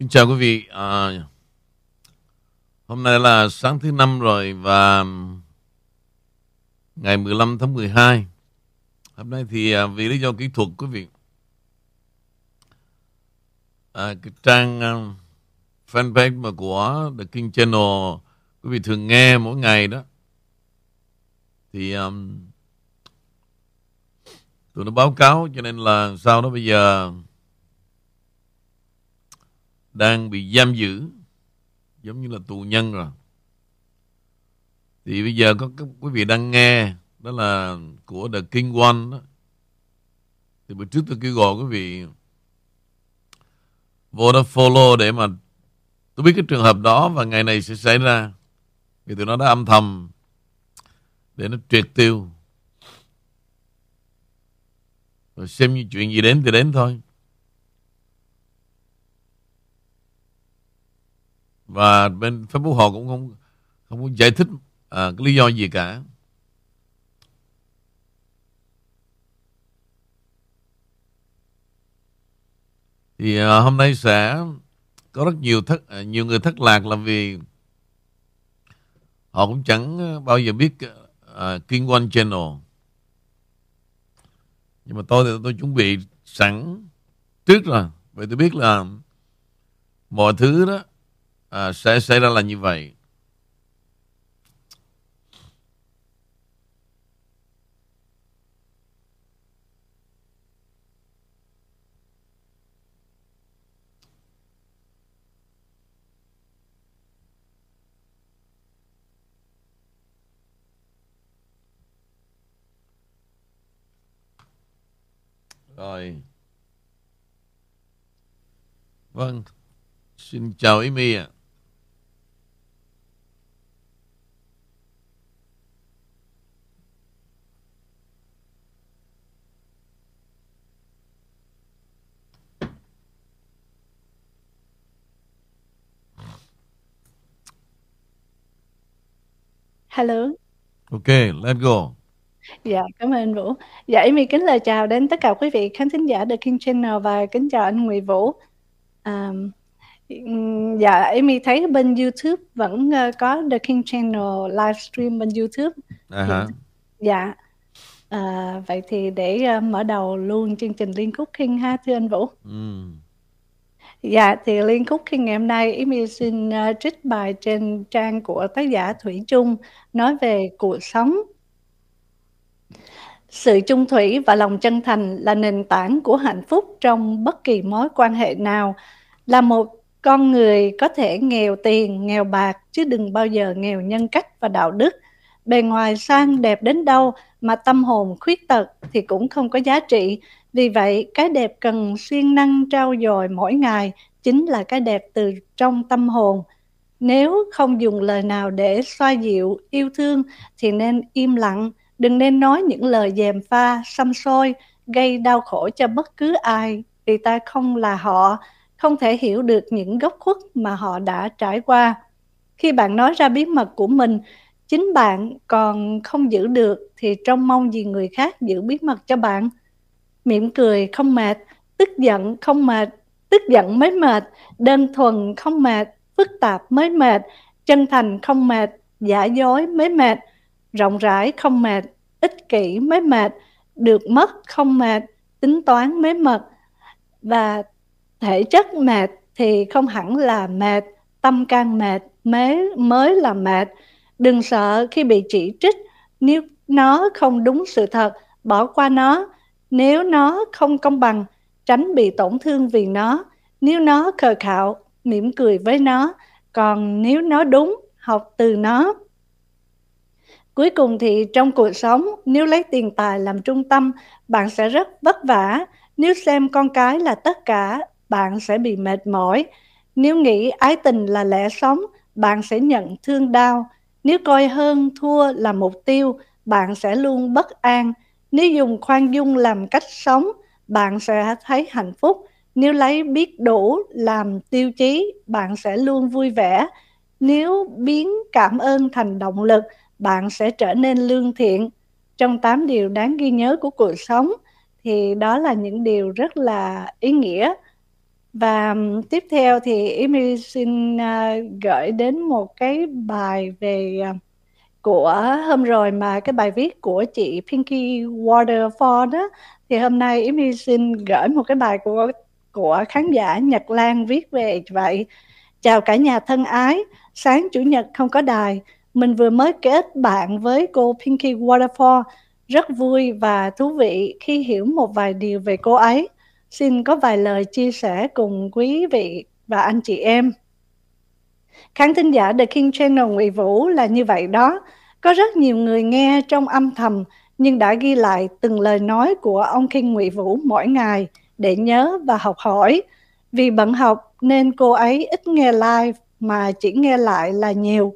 Xin chào quý vị. À, hôm nay là sáng thứ năm rồi và ngày 15 tháng 12. Hôm nay thì à, vì lý do kỹ thuật quý vị, à, cái trang à, fanpage mà của The King Channel quý vị thường nghe mỗi ngày đó thì um, tụi nó báo cáo cho nên là sao đó bây giờ đang bị giam giữ, giống như là tù nhân rồi. Thì bây giờ có các quý vị đang nghe, đó là của The King One đó. thì bữa trước tôi kêu gọi quý vị, vô đó follow để mà tôi biết cái trường hợp đó và ngày này sẽ xảy ra. Vì tụi nó đã âm thầm để nó triệt tiêu. Rồi xem như chuyện gì đến thì đến thôi. Và bên Facebook họ cũng không không có giải thích à, cái lý do gì cả. Thì à, hôm nay sẽ có rất nhiều thất à, nhiều người thất lạc là vì họ cũng chẳng bao giờ biết à, uh, King One Channel. Nhưng mà tôi thì tôi chuẩn bị sẵn trước rồi. Vậy tôi biết là mọi thứ đó à, sẽ xảy ra là như vậy Rồi. Vâng. Xin chào Amy ạ. Hello. Ok, let's go. Dạ, cảm ơn anh Vũ. Dạ, Amy kính lời chào đến tất cả quý vị khán thính giả The King Channel và kính chào anh Nguyễn Vũ. À, dạ, Amy thấy bên YouTube vẫn uh, có The King Channel livestream bên YouTube. Uh-huh. Dạ. À, vậy thì để uh, mở đầu luôn chương trình Liên Khúc King ha thưa anh Vũ. Mm. Dạ, thì Liên Khúc khi ngày hôm nay Amy xin uh, trích bài trên trang của tác giả Thủy Trung nói về cuộc sống sự chung thủy và lòng chân thành là nền tảng của hạnh phúc trong bất kỳ mối quan hệ nào. Là một con người có thể nghèo tiền, nghèo bạc chứ đừng bao giờ nghèo nhân cách và đạo đức. Bề ngoài sang đẹp đến đâu mà tâm hồn khuyết tật thì cũng không có giá trị. Vì vậy, cái đẹp cần siêng năng trao dồi mỗi ngày chính là cái đẹp từ trong tâm hồn. Nếu không dùng lời nào để xoa dịu yêu thương thì nên im lặng Đừng nên nói những lời dèm pha, xăm xôi, gây đau khổ cho bất cứ ai, vì ta không là họ, không thể hiểu được những góc khuất mà họ đã trải qua. Khi bạn nói ra bí mật của mình, chính bạn còn không giữ được thì trông mong gì người khác giữ bí mật cho bạn. Mỉm cười không mệt, tức giận không mệt, tức giận mới mệt, đơn thuần không mệt, phức tạp mới mệt, chân thành không mệt, giả dối mới mệt rộng rãi không mệt, ích kỷ mới mệt, được mất không mệt, tính toán mới mệt và thể chất mệt thì không hẳn là mệt, tâm can mệt mới mới là mệt. Đừng sợ khi bị chỉ trích nếu nó không đúng sự thật, bỏ qua nó. Nếu nó không công bằng, tránh bị tổn thương vì nó. Nếu nó khờ khạo, mỉm cười với nó. Còn nếu nó đúng, học từ nó. Cuối cùng thì trong cuộc sống, nếu lấy tiền tài làm trung tâm, bạn sẽ rất vất vả. Nếu xem con cái là tất cả, bạn sẽ bị mệt mỏi. Nếu nghĩ ái tình là lẽ sống, bạn sẽ nhận thương đau. Nếu coi hơn thua là mục tiêu, bạn sẽ luôn bất an. Nếu dùng khoan dung làm cách sống, bạn sẽ thấy hạnh phúc. Nếu lấy biết đủ làm tiêu chí, bạn sẽ luôn vui vẻ. Nếu biến cảm ơn thành động lực, bạn sẽ trở nên lương thiện. Trong 8 điều đáng ghi nhớ của cuộc sống thì đó là những điều rất là ý nghĩa. và tiếp theo thì Emily xin à, gửi đến một cái bài về uh, của hôm rồi mà cái bài viết của chị Pinky Waterford đó thì hôm nay Emily xin gửi một cái bài của của khán giả Nhật Lan viết về vậy. Chào cả nhà thân ái, sáng chủ nhật không có đài, mình vừa mới kết bạn với cô Pinky Waterford, rất vui và thú vị khi hiểu một vài điều về cô ấy. Xin có vài lời chia sẻ cùng quý vị và anh chị em. Khán thính giả The King Channel Nguyễn Vũ là như vậy đó. Có rất nhiều người nghe trong âm thầm nhưng đã ghi lại từng lời nói của ông King Ngụy Vũ mỗi ngày để nhớ và học hỏi. Vì bận học nên cô ấy ít nghe live mà chỉ nghe lại là nhiều.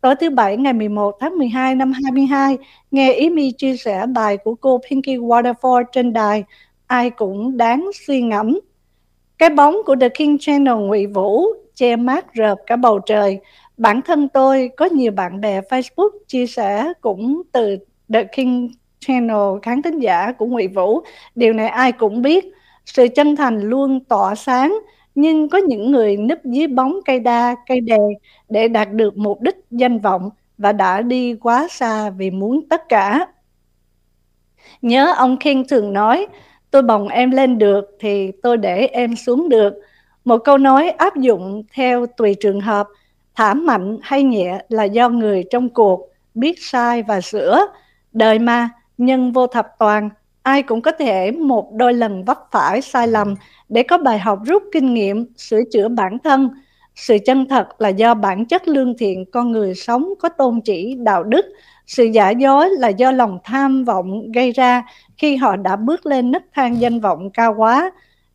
Tối thứ Bảy ngày 11 tháng 12 năm 22, nghe Ý Mi chia sẻ bài của cô Pinky Waterford trên đài, ai cũng đáng suy ngẫm. Cái bóng của The King Channel Ngụy Vũ che mát rợp cả bầu trời. Bản thân tôi có nhiều bạn bè Facebook chia sẻ cũng từ The King Channel khán thính giả của Ngụy Vũ. Điều này ai cũng biết. Sự chân thành luôn tỏa sáng, nhưng có những người núp dưới bóng cây đa, cây đề để đạt được mục đích danh vọng và đã đi quá xa vì muốn tất cả. Nhớ ông King thường nói, tôi bồng em lên được thì tôi để em xuống được. Một câu nói áp dụng theo tùy trường hợp, thả mạnh hay nhẹ là do người trong cuộc biết sai và sửa. Đời mà, nhân vô thập toàn, ai cũng có thể một đôi lần vấp phải sai lầm để có bài học rút kinh nghiệm, sửa chữa bản thân. Sự chân thật là do bản chất lương thiện con người sống có tôn chỉ đạo đức. Sự giả dối là do lòng tham vọng gây ra khi họ đã bước lên nấc thang danh vọng cao quá,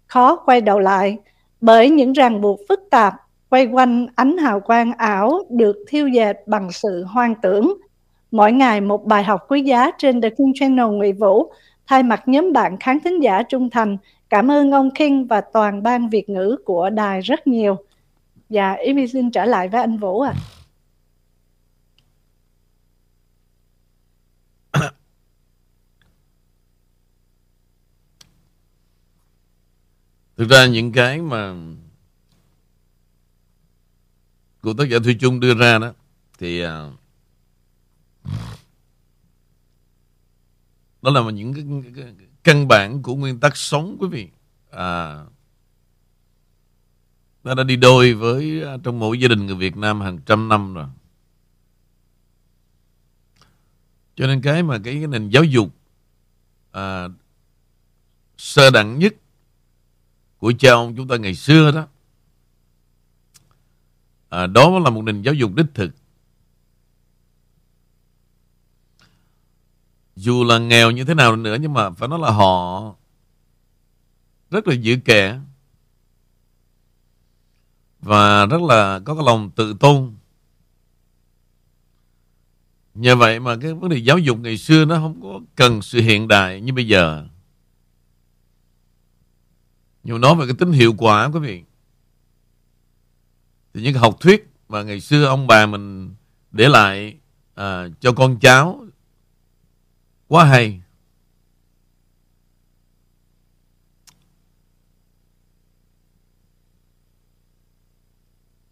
khó quay đầu lại. Bởi những ràng buộc phức tạp quay quanh ánh hào quang ảo được thiêu dệt bằng sự hoang tưởng. Mỗi ngày một bài học quý giá trên The King Channel Nguyễn Vũ Thay mặt nhóm bạn khán thính giả trung thành, cảm ơn ông King và toàn ban Việt ngữ của đài rất nhiều. Dạ, và Amy xin trở lại với anh Vũ ạ. À. Thực ra những cái mà của tác giả Thủy Trung đưa ra đó thì à, đó là những cái, cái, cái căn bản của nguyên tắc sống quý vị. À nó đã đi đôi với à, trong mỗi gia đình người Việt Nam hàng trăm năm rồi. Cho nên cái mà cái, cái nền giáo dục à, sơ đẳng nhất của cha ông chúng ta ngày xưa đó. À, đó là một nền giáo dục đích thực. Dù là nghèo như thế nào nữa nhưng mà phải nói là họ rất là giữ kẻ và rất là có cái lòng tự tôn. Nhờ vậy mà cái vấn đề giáo dục ngày xưa nó không có cần sự hiện đại như bây giờ nhưng nói về cái tính hiệu quả quý vị. Thì những cái học thuyết mà ngày xưa ông bà mình để lại à, cho con cháu quá hay.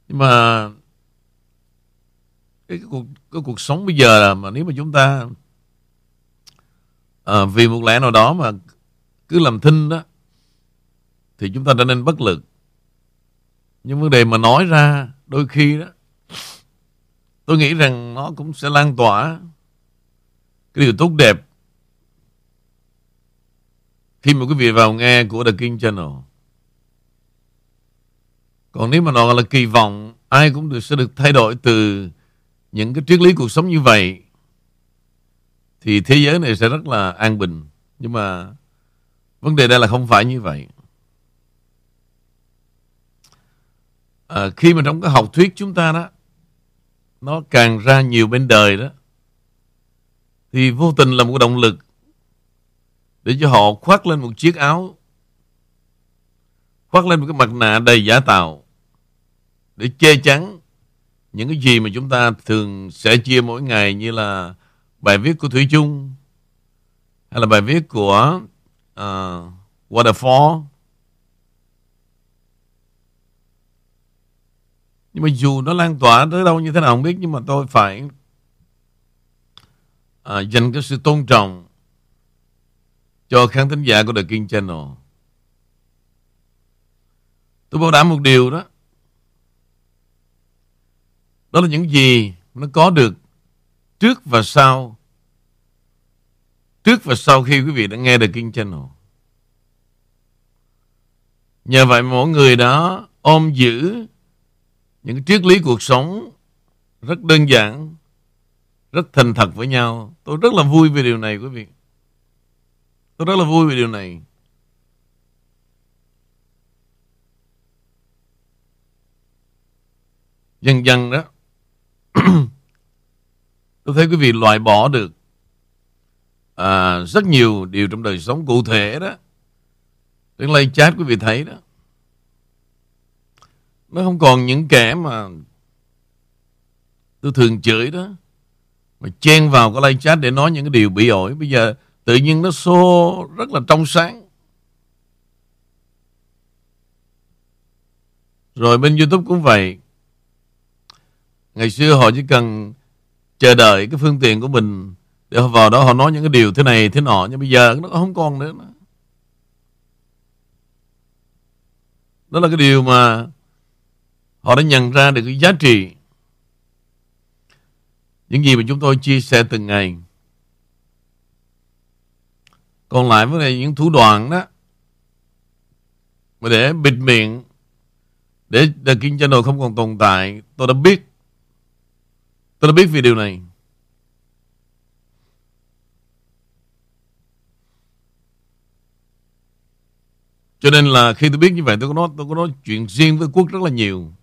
Nhưng mà cái, cái cuộc cái cuộc sống bây giờ là mà nếu mà chúng ta à, vì một lẽ nào đó mà cứ làm thinh đó thì chúng ta trở nên bất lực nhưng vấn đề mà nói ra, đôi khi đó, tôi nghĩ rằng nó cũng sẽ lan tỏa cái điều tốt đẹp khi mà quý vị vào nghe của The King Channel. Còn nếu mà nói là kỳ vọng, ai cũng được, sẽ được thay đổi từ những cái triết lý cuộc sống như vậy, thì thế giới này sẽ rất là an bình. Nhưng mà vấn đề đây là không phải như vậy. À, khi mà trong cái học thuyết chúng ta đó nó càng ra nhiều bên đời đó thì vô tình là một động lực để cho họ khoác lên một chiếc áo khoác lên một cái mặt nạ đầy giả tạo để che chắn những cái gì mà chúng ta thường sẽ chia mỗi ngày như là bài viết của Thủy Chung hay là bài viết của uh, Waterfall. Nhưng mà dù nó lan tỏa tới đâu như thế nào không biết Nhưng mà tôi phải à, Dành cái sự tôn trọng Cho khán thính giả của The King Channel. Tôi bảo đảm một điều đó. Đó là những gì Nó có được Trước và sau Trước và sau khi quý vị đã nghe The King Channel. Nhờ vậy mỗi người đó ôm giữ những triết lý cuộc sống rất đơn giản, rất thành thật với nhau. Tôi rất là vui về điều này quý vị. Tôi rất là vui về điều này. Dần dần đó Tôi thấy quý vị loại bỏ được à, Rất nhiều điều trong đời sống cụ thể đó Trên live chat quý vị thấy đó nó không còn những kẻ mà Tôi thường chửi đó, Mà chen vào cái live chat để nói những cái điều bị ổi. Bây giờ tự nhiên nó xô rất là trong sáng. Rồi bên Youtube cũng vậy. Ngày xưa họ chỉ cần chờ đợi cái phương tiện của mình để họ vào đó họ nói những cái điều thế này thế nọ, nhưng bây giờ nó không còn nữa. Đó là cái điều mà họ đã nhận ra được cái giá trị. Những gì mà chúng tôi chia sẻ từng ngày. Còn lại vấn đề những thủ đoạn đó mà để bịt miệng để The King Channel không còn tồn tại tôi đã biết. Tôi đã biết về điều này. Cho nên là khi tôi biết như vậy tôi có nói, tôi có nói chuyện riêng với Quốc rất là nhiều.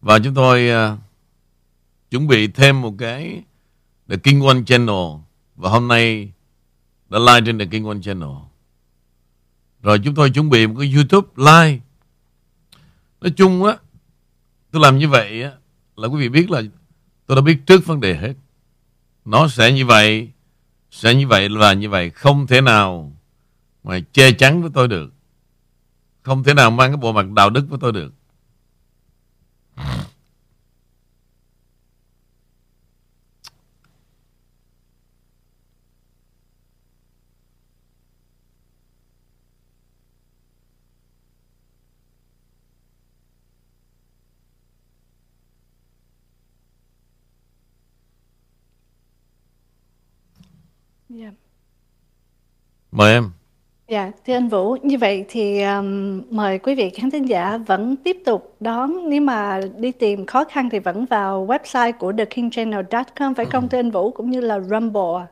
Và chúng tôi uh, chuẩn bị thêm một cái The King One Channel. Và hôm nay đã live trên The King One Channel. Rồi chúng tôi chuẩn bị một cái YouTube live. Nói chung á, tôi làm như vậy á, là quý vị biết là tôi đã biết trước vấn đề hết. Nó sẽ như vậy, sẽ như vậy là như vậy. Không thể nào mà che chắn với tôi được không thể nào mang cái bộ mặt đạo đức với tôi được Yeah. Mời em. Dạ, thưa anh Vũ, như vậy thì um, mời quý vị khán thính giả vẫn tiếp tục đón nếu mà đi tìm khó khăn thì vẫn vào website của thekingchannel.com phải không thưa anh Vũ cũng như là Rumble.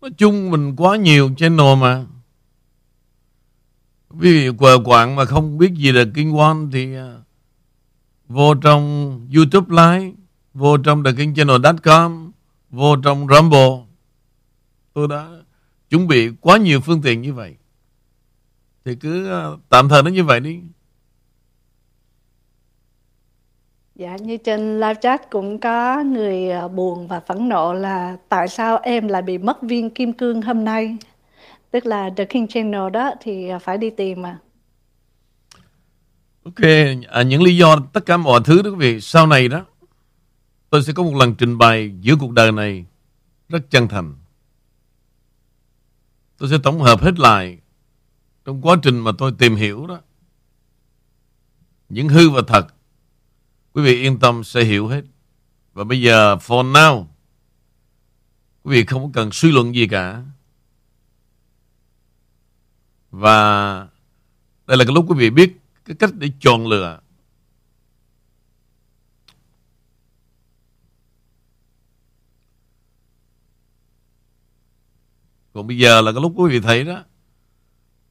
Nói chung mình quá nhiều channel mà. Ví dụ quờ quạng mà không biết gì là King One thì uh, vô trong YouTube Live, vô trong thekingchannel.com, vô trong Rumble. Tôi đã chuẩn bị quá nhiều phương tiện như vậy thì cứ ờ, tạm thời nó như vậy đi Dạ, như trên live chat cũng có người ờ, buồn và phẫn nộ là tại sao em lại bị mất viên kim cương hôm nay. Tức là The King Channel đó thì ờ, phải đi tìm mà. Ok, à, những lý do tất cả mọi thứ đó quý vị, sau này đó tôi sẽ có một lần trình bày giữa cuộc đời này rất chân thành. Tôi sẽ tổng hợp hết lại trong quá trình mà tôi tìm hiểu đó. Những hư và thật. Quý vị yên tâm sẽ hiểu hết. Và bây giờ, for now, quý vị không cần suy luận gì cả. Và đây là cái lúc quý vị biết cái cách để chọn lựa. Còn bây giờ là cái lúc quý vị thấy đó,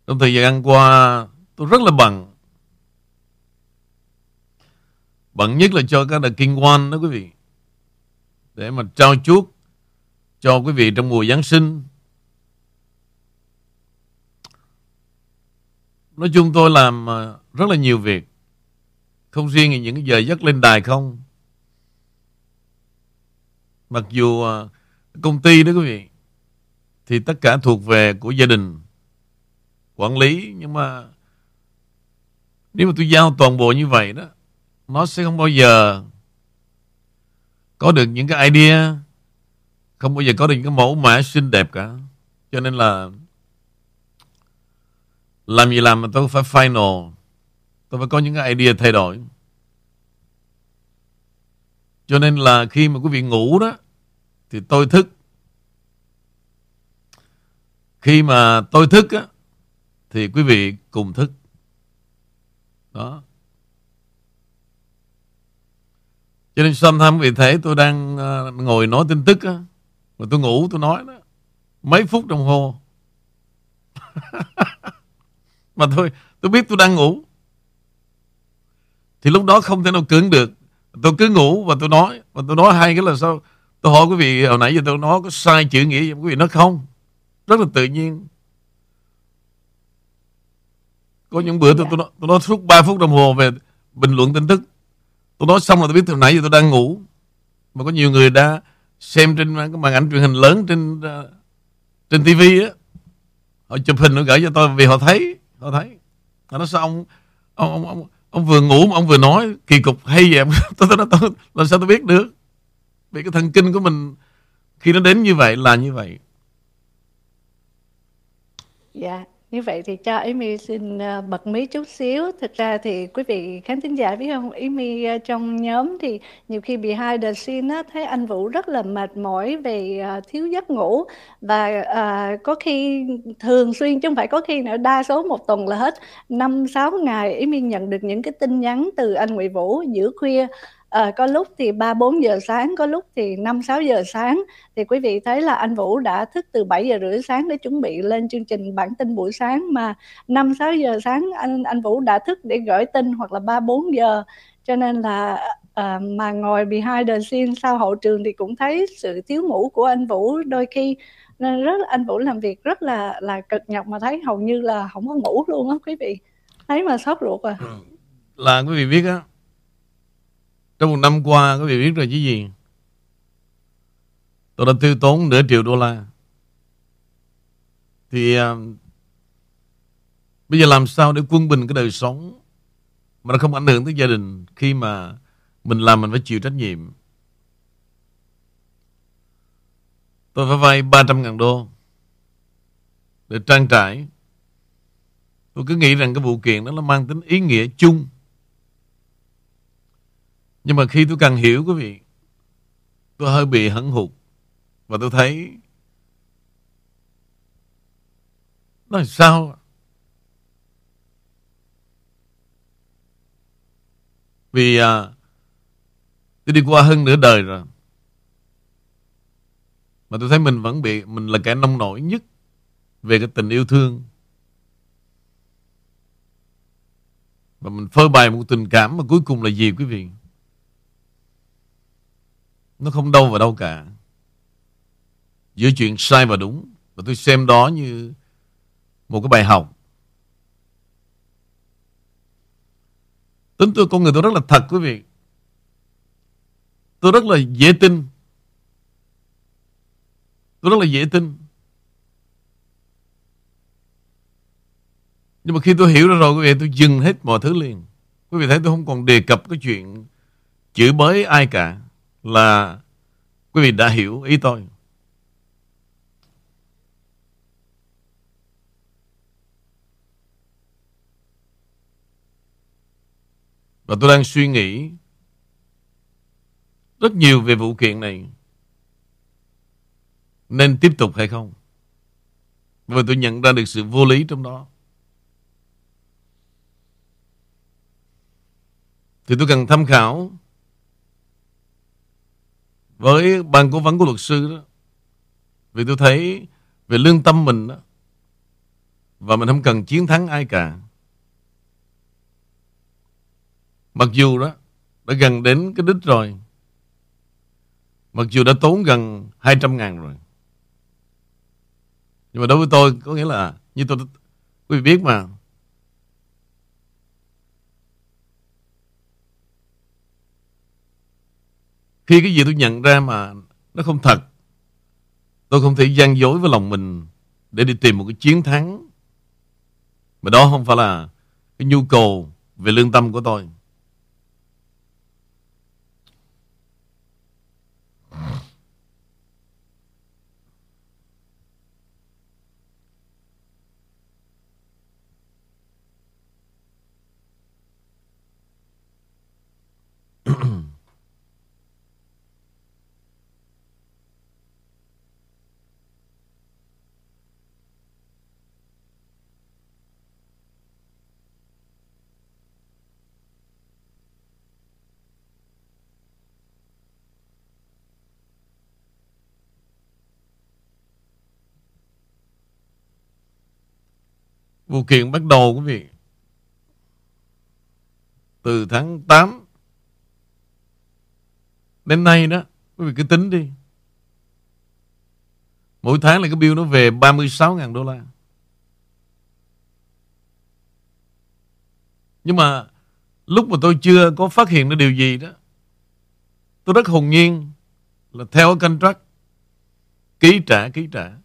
Trong thời gian qua Tôi rất là bận. Bận nhất là cho các đợt kinh quan đó quý vị, Để mà trao chuốt Cho quý vị trong mùa Giáng sinh. Nói chung tôi làm à, rất là nhiều việc. Không riêng những giờ giấc lên đài không. Mặc dù à, công ty đó quý vị thì tất cả thuộc về của gia đình. Quản lý, nhưng mà Nếu mà tôi giao toàn bộ như vậy đó, Nó sẽ không bao giờ Có được những cái idea, Không bao giờ có được những cái mẫu mã xinh đẹp cả. Cho nên là Làm gì làm mà tôi phải final, Tôi phải có những cái idea thay đổi. Cho nên là khi mà quý vị ngủ đó, Thì tôi thức khi mà tôi thức á, Thì quý vị cùng thức. Đó. Cho nên sometimes vị thấy tôi đang ờ, ngồi nói tin tức á, mà tôi ngủ tôi nói đó, mấy phút đồng hồ. Mà thôi, tôi biết tôi đang ngủ. Thì lúc đó không thể nào cưỡng được. Tôi cứ ngủ và tôi nói, và tôi nói hay cái là sao? Tôi hỏi quý vị, hồi nãy giờ tôi nói có sai chữ nghĩa gì quý vị nói không rất là tự nhiên có những bữa tôi, tôi, nói, tôi nói suốt 3 phút đồng hồ về bình luận tin tức. Tôi nói xong là tôi biết từ nãy giờ tôi đang ngủ. Mà có nhiều người đã xem trên cái màn ảnh truyền hình lớn trên uh, trên TV á. Họ chụp hình nó gửi cho tôi vì họ thấy. Họ thấy. Họ nói sao ông, ông, ông, ông, ông vừa ngủ mà ông vừa nói kỳ cục hay vậy. tôi, tôi, tôi, tôi, làm sao tôi biết được. Vì cái thần kinh của mình khi nó đến như vậy là như vậy. Dạ. Như vậy thì cho Amy xin ờ, bật mí chút xíu. Thực ra thì quý vị khán thính giả biết không, Amy uh, ờ, trong nhóm thì nhiều khi behind the scene á, thấy anh Vũ rất là mệt mỏi về ờ, thiếu giấc ngủ và uh, có khi thường xuyên chứ không phải có khi nữa đa số một tuần là hết năm sáu ngày Amy nhận được những cái tin nhắn từ anh Nguyễn Vũ giữa khuya à, có lúc thì 3 4 giờ sáng, có lúc thì 5 6 giờ sáng. Thì quý vị thấy là anh Vũ đã thức từ 7 giờ rưỡi sáng để chuẩn bị lên chương trình bản tin buổi sáng mà 5 6 giờ sáng anh anh Vũ đã thức để gửi tin hoặc là 3 4 giờ. Cho nên là à, mà ngồi behind the scene sau hậu trường thì cũng thấy sự thiếu ngủ của anh Vũ đôi khi nên rất anh Vũ làm việc rất là là cực nhọc mà thấy hầu như là không có ngủ luôn á quý vị. Thấy mà sốt ruột à. Ừ, là quý vị biết á trong một năm qua quý vị biết rồi chứ gì? Tôi đã tiêu tốn nửa triệu đô la. Thì uh, Bây giờ làm sao để quân bình cái đời sống Mà nó không ảnh hưởng tới gia đình Khi mà mình làm mình phải chịu trách nhiệm? Tôi phải vay 300 ngàn đô Để trang trải. Tôi cứ nghĩ rằng cái vụ kiện đó nó mang tính ý nghĩa chung nhưng mà khi tôi càng hiểu quý vị Tôi hơi bị hấn hụt. Và tôi thấy Nó sao Vì à, Tôi đi qua hơn nửa đời rồi Mà tôi thấy mình vẫn bị Mình là kẻ nông nổi nhất Về cái tình yêu thương. Và mình phơi bày một tình cảm Mà cuối cùng là gì quý vị? Nó không đâu vào đâu cả. Giữa chuyện sai và đúng. Và tôi xem đó như một cái bài học. Tính tôi, con người tôi rất là thật quý vị. Tôi rất là dễ tin. Tôi rất là dễ tin. Nhưng mà khi tôi hiểu ra rồi, quý vị, tôi dừng hết mọi thứ liền. Quý vị thấy tôi không còn đề cập cái chuyện chửi bới ai cả là quý vị đã hiểu ý tôi. Và tôi đang suy nghĩ rất nhiều về vụ kiện này. Nên tiếp tục hay không? Và tôi nhận ra được sự vô lý trong đó. Thì tôi cần tham khảo với ban cố vấn của luật sư đó. Vì tôi thấy về lương tâm mình đó, và mình không cần chiến thắng ai cả. Mặc dù đó đã gần đến cái đích rồi. Mặc dù đã tốn gần 200 ngàn rồi. Nhưng mà đối với tôi có nghĩa là như tôi quý vị biết mà Khi cái gì tôi nhận ra mà nó không thật, tôi không thể gian dối với lòng mình để đi tìm một cái chiến thắng. Mà đó không phải là cái nhu cầu về lương tâm của tôi. Vụ kiện bắt đầu, quý vị. Từ tháng 8 Đến nay đó, Quý vị cứ tính đi. Mỗi tháng là cái bill nó về 36.000 đô la. Nhưng mà Lúc mà tôi chưa có phát hiện ra điều gì đó, Tôi rất hồn nhiên Là theo cái contract, Ký trả ký trả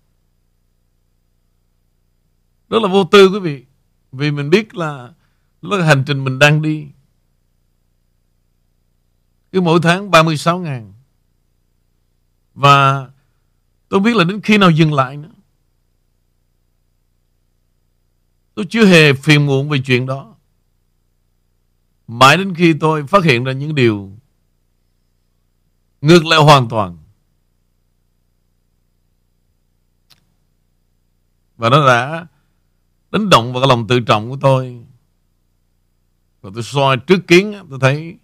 rất là vô tư, quý vị. Vì mình biết là đó là hành trình mình đang đi. Cứ mỗi tháng 36 ngàn. Và tôi biết là đến khi nào dừng lại nữa. Tôi chưa hề phiền muộn về chuyện đó. Mãi đến khi tôi phát hiện ra những điều ngược lại hoàn toàn. Và nó đã đánh động vào cái lòng tự trọng của tôi. Và tôi soi trước kiến, tôi thấy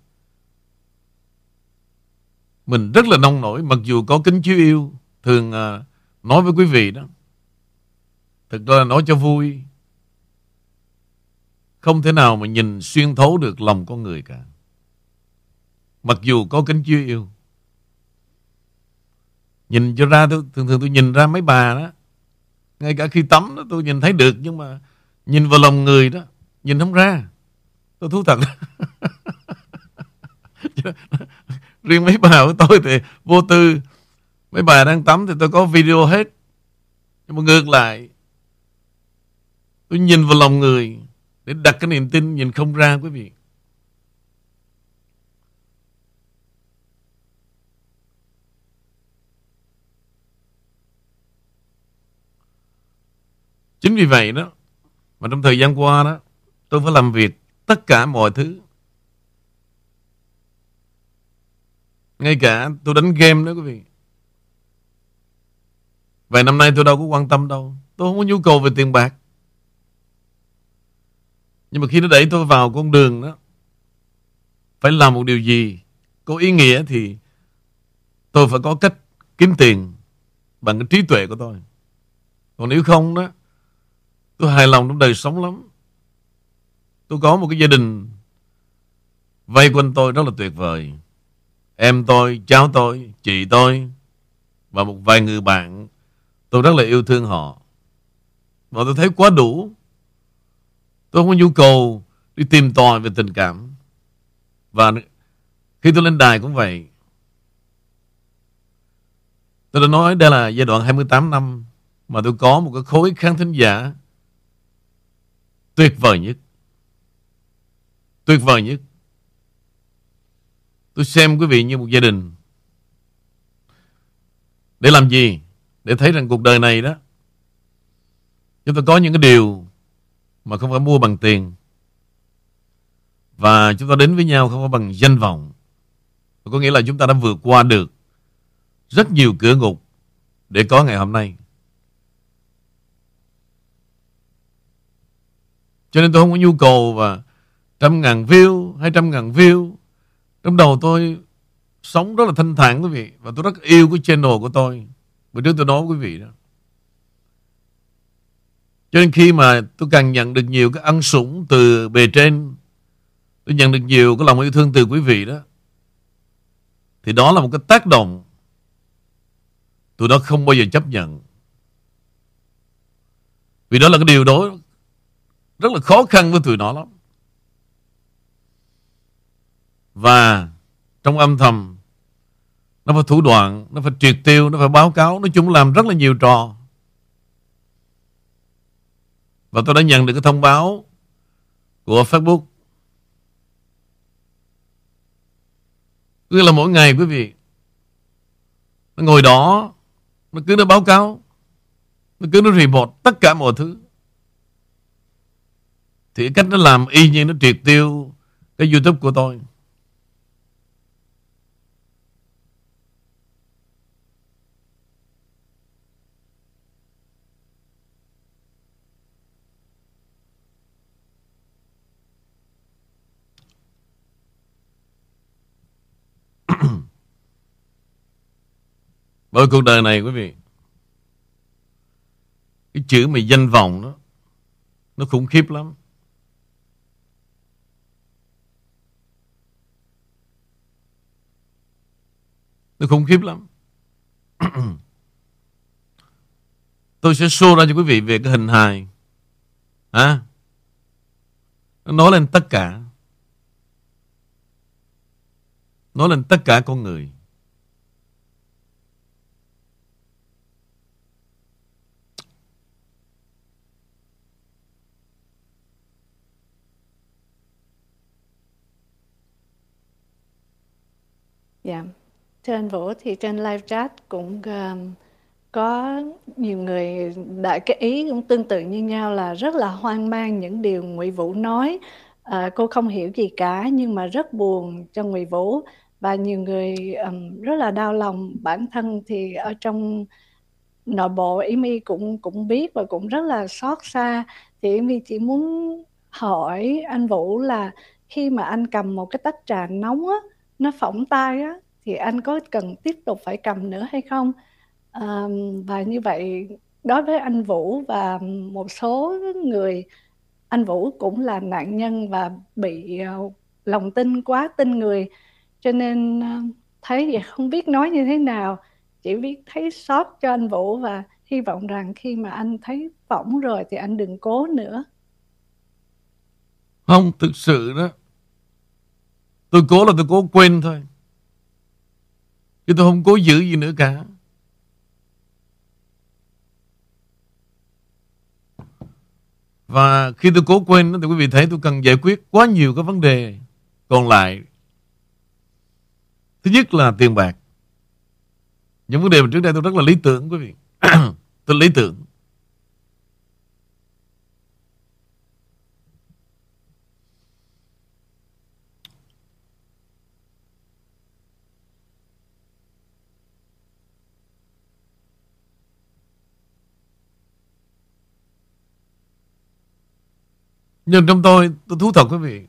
mình rất là nông nổi, mặc dù có kính chiếu yêu, thường à, nói với quý vị đó. Thực ra là nói cho vui. Không thể nào mà nhìn xuyên thấu được lòng con người cả. Mặc dù có kính chiếu yêu. Nhìn cho ra tôi, thường thường tôi nhìn ra mấy bà đó ngay cả khi tắm đó, tôi nhìn thấy được, Nhưng mà nhìn vào lòng người đó, Nhìn không ra. Tôi thú thật. Riêng mấy bà của tôi thì vô tư. Mấy bà đang tắm thì tôi có video hết. Nhưng mà ngược lại, Tôi nhìn vào lòng người Để đặt cái niềm tin nhìn không ra, quý vị. Chính vì vậy đó, Mà trong thời gian qua đó, Tôi phải làm việc tất cả mọi thứ. Ngay cả tôi đánh game đó quý vị. Vài năm nay tôi đâu có quan tâm đâu, Tôi không có nhu cầu về tiền bạc. Nhưng mà khi nó đẩy tôi vào con đường đó, Phải làm một điều gì Có ý nghĩa thì Tôi phải có cách kiếm tiền Bằng cái trí tuệ của tôi. Còn nếu không đó Tôi hài lòng trong đời sống lắm. Tôi có một cái gia đình vây quanh tôi rất là tuyệt vời. Em tôi, cháu tôi, chị tôi và một vài người bạn tôi rất là yêu thương họ. Và tôi thấy quá đủ. Tôi không có nhu cầu đi tìm tòi về tình cảm. Và khi tôi lên đài cũng vậy. Tôi đã nói đây là giai đoạn 28 năm mà tôi có một cái khối khán thính giả tuyệt vời nhất. Tuyệt vời nhất. Tôi xem quý vị như một gia đình. Để làm gì? Để thấy rằng cuộc đời này đó, chúng ta có những cái điều mà không phải mua bằng tiền. Và chúng ta đến với nhau không phải bằng danh vọng. Có nghĩa là chúng ta đã vượt qua được rất nhiều cửa ngục để có ngày hôm nay. Cho nên tôi không có nhu cầu và trăm ngàn view, hai trăm ngàn view. Trong đầu tôi sống rất là thanh thản quý vị. Và tôi rất yêu cái channel của tôi. Bữa trước tôi nói quý vị đó. Cho nên khi mà tôi càng nhận được nhiều cái ăn sủng từ bề trên, tôi nhận được nhiều cái lòng yêu thương từ quý vị đó, thì đó là một cái tác động tôi nó không bao giờ chấp nhận. Vì đó là cái điều đó rất là khó khăn với tụi nó lắm. Và trong âm thầm nó phải thủ đoạn, nó phải triệt tiêu, nó phải báo cáo, nói chung làm rất là nhiều trò. Và tôi đã nhận được cái thông báo của Facebook. Cứ là mỗi ngày quý vị, nó ngồi đó, nó cứ nó báo cáo, nó cứ nó report tất cả mọi thứ. Thì cách nó làm y như nó triệt tiêu Cái youtube của tôi. Bởi cuộc đời này, quý vị, Cái chữ mà danh vọng đó, Nó khủng khiếp lắm. Nó khủng khiếp lắm. Tôi sẽ show ra cho quý vị về cái hình hài. À? Nó nói lên tất cả. Nói lên tất cả con người. Yeah trên Vũ thì trên live chat cũng um, có nhiều người đại cái ý cũng tương tự như nhau là rất là hoang mang những điều Ngụy Vũ nói. À, cô không hiểu gì cả nhưng mà rất buồn cho Ngụy Vũ và nhiều người um, rất là đau lòng bản thân thì ở trong nội bộ Amy cũng cũng biết và cũng rất là xót xa thì Amy chỉ muốn hỏi anh Vũ là khi mà anh cầm một cái tách trà nóng á nó phỏng tay á thì anh có cần tiếp tục phải cầm nữa hay không? À, và như vậy đối với anh Vũ và một số người anh Vũ cũng là nạn nhân và bị uh, lòng tin quá tin người. Cho nên uh, thấy vậy không biết nói như thế nào. Chỉ biết thấy sót cho anh Vũ và hy vọng rằng khi mà anh thấy phỏng rồi thì anh đừng cố nữa. Không thực sự đó. Tôi cố là tôi cố quên thôi. Chứ tôi không cố giữ gì nữa cả. Và khi tôi cố quên Thì quý vị thấy tôi cần giải quyết Quá nhiều cái vấn đề còn lại. Thứ nhất là tiền bạc. Những vấn đề mà trước đây tôi rất là lý tưởng, quý vị. Tôi lý tưởng. Nhưng trong tôi, tôi thú thật quý vị.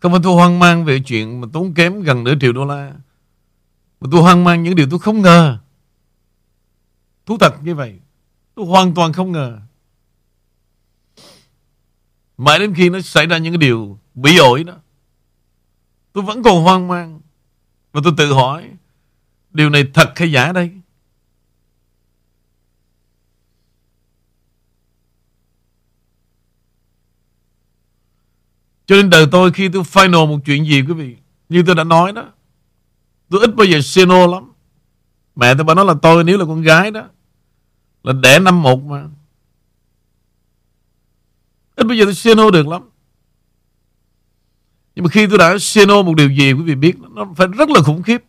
Không phải tôi hoang mang về chuyện mà tốn kém gần nửa triệu đô la. Mà tôi hoang mang những điều tôi không ngờ. Thú thật như vậy. Tôi hoàn toàn không ngờ. Mãi đến khi nó xảy ra những cái điều bị ổi đó. Tôi vẫn còn hoang mang. Và tôi tự hỏi. Điều này thật hay giả đây? Cho nên đời tôi khi tôi final một chuyện gì, quý vị, Như tôi đã nói đó, Tôi ít bao giờ say lắm. Mẹ tôi bà nói là tôi nếu là con gái đó, Là đẻ năm một mà. Ít bao giờ tôi say được lắm. Nhưng mà khi tôi đã say một điều gì, Quý vị biết, Nó phải rất là khủng khiếp.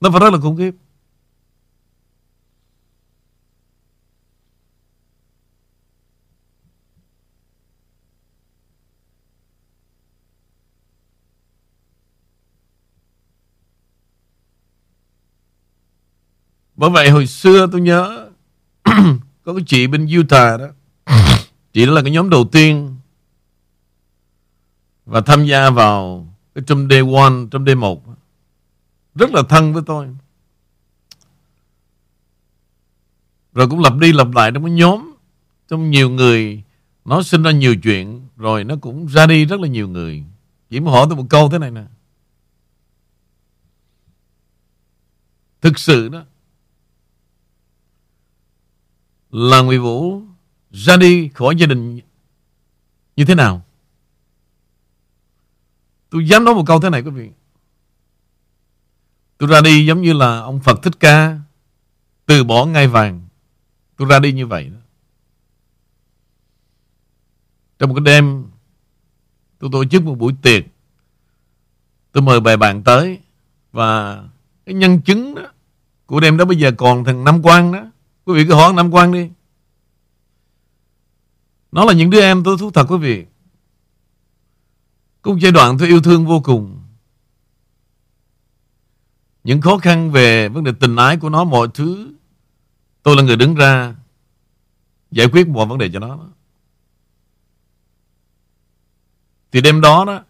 Nó phải rất là khủng khiếp. Bởi vậy hồi xưa tôi nhớ Có cái chị bên Utah đó. Chị đó là cái nhóm đầu tiên. Và tham gia vào cái Trong day one, trong day một. Rất là thân với tôi. Rồi cũng lặp đi lặp lại trong cái nhóm. Trong nhiều người Nó sinh ra nhiều chuyện Rồi nó cũng ra đi rất là nhiều người. Chỉ muốn hỏi tôi một câu thế này nè. Thực sự đó là Nguyễn Vũ, ra đi khỏi gia đình như thế nào? Tôi dám nói một câu thế này, quý vị. Tôi ra đi giống như là ông Phật Thích Ca, từ bỏ ngai vàng. Tôi ra đi như vậy đó. Trong một cái đêm, tôi tổ chức một buổi tiệc Tôi mời bài bạn tới, Và cái nhân chứng đó Của đêm đó bây giờ còn thằng Nam Quang đó Quý vị cứ hỏi Nam Quang đi. Nó là những đứa em tôi thú thật, quý vị. Cũng giai đoạn tôi yêu thương vô cùng. Những khó khăn về vấn đề tình ái của nó, Mọi thứ, Tôi là người đứng ra Giải quyết mọi vấn đề cho nó. Thì đêm đó đó,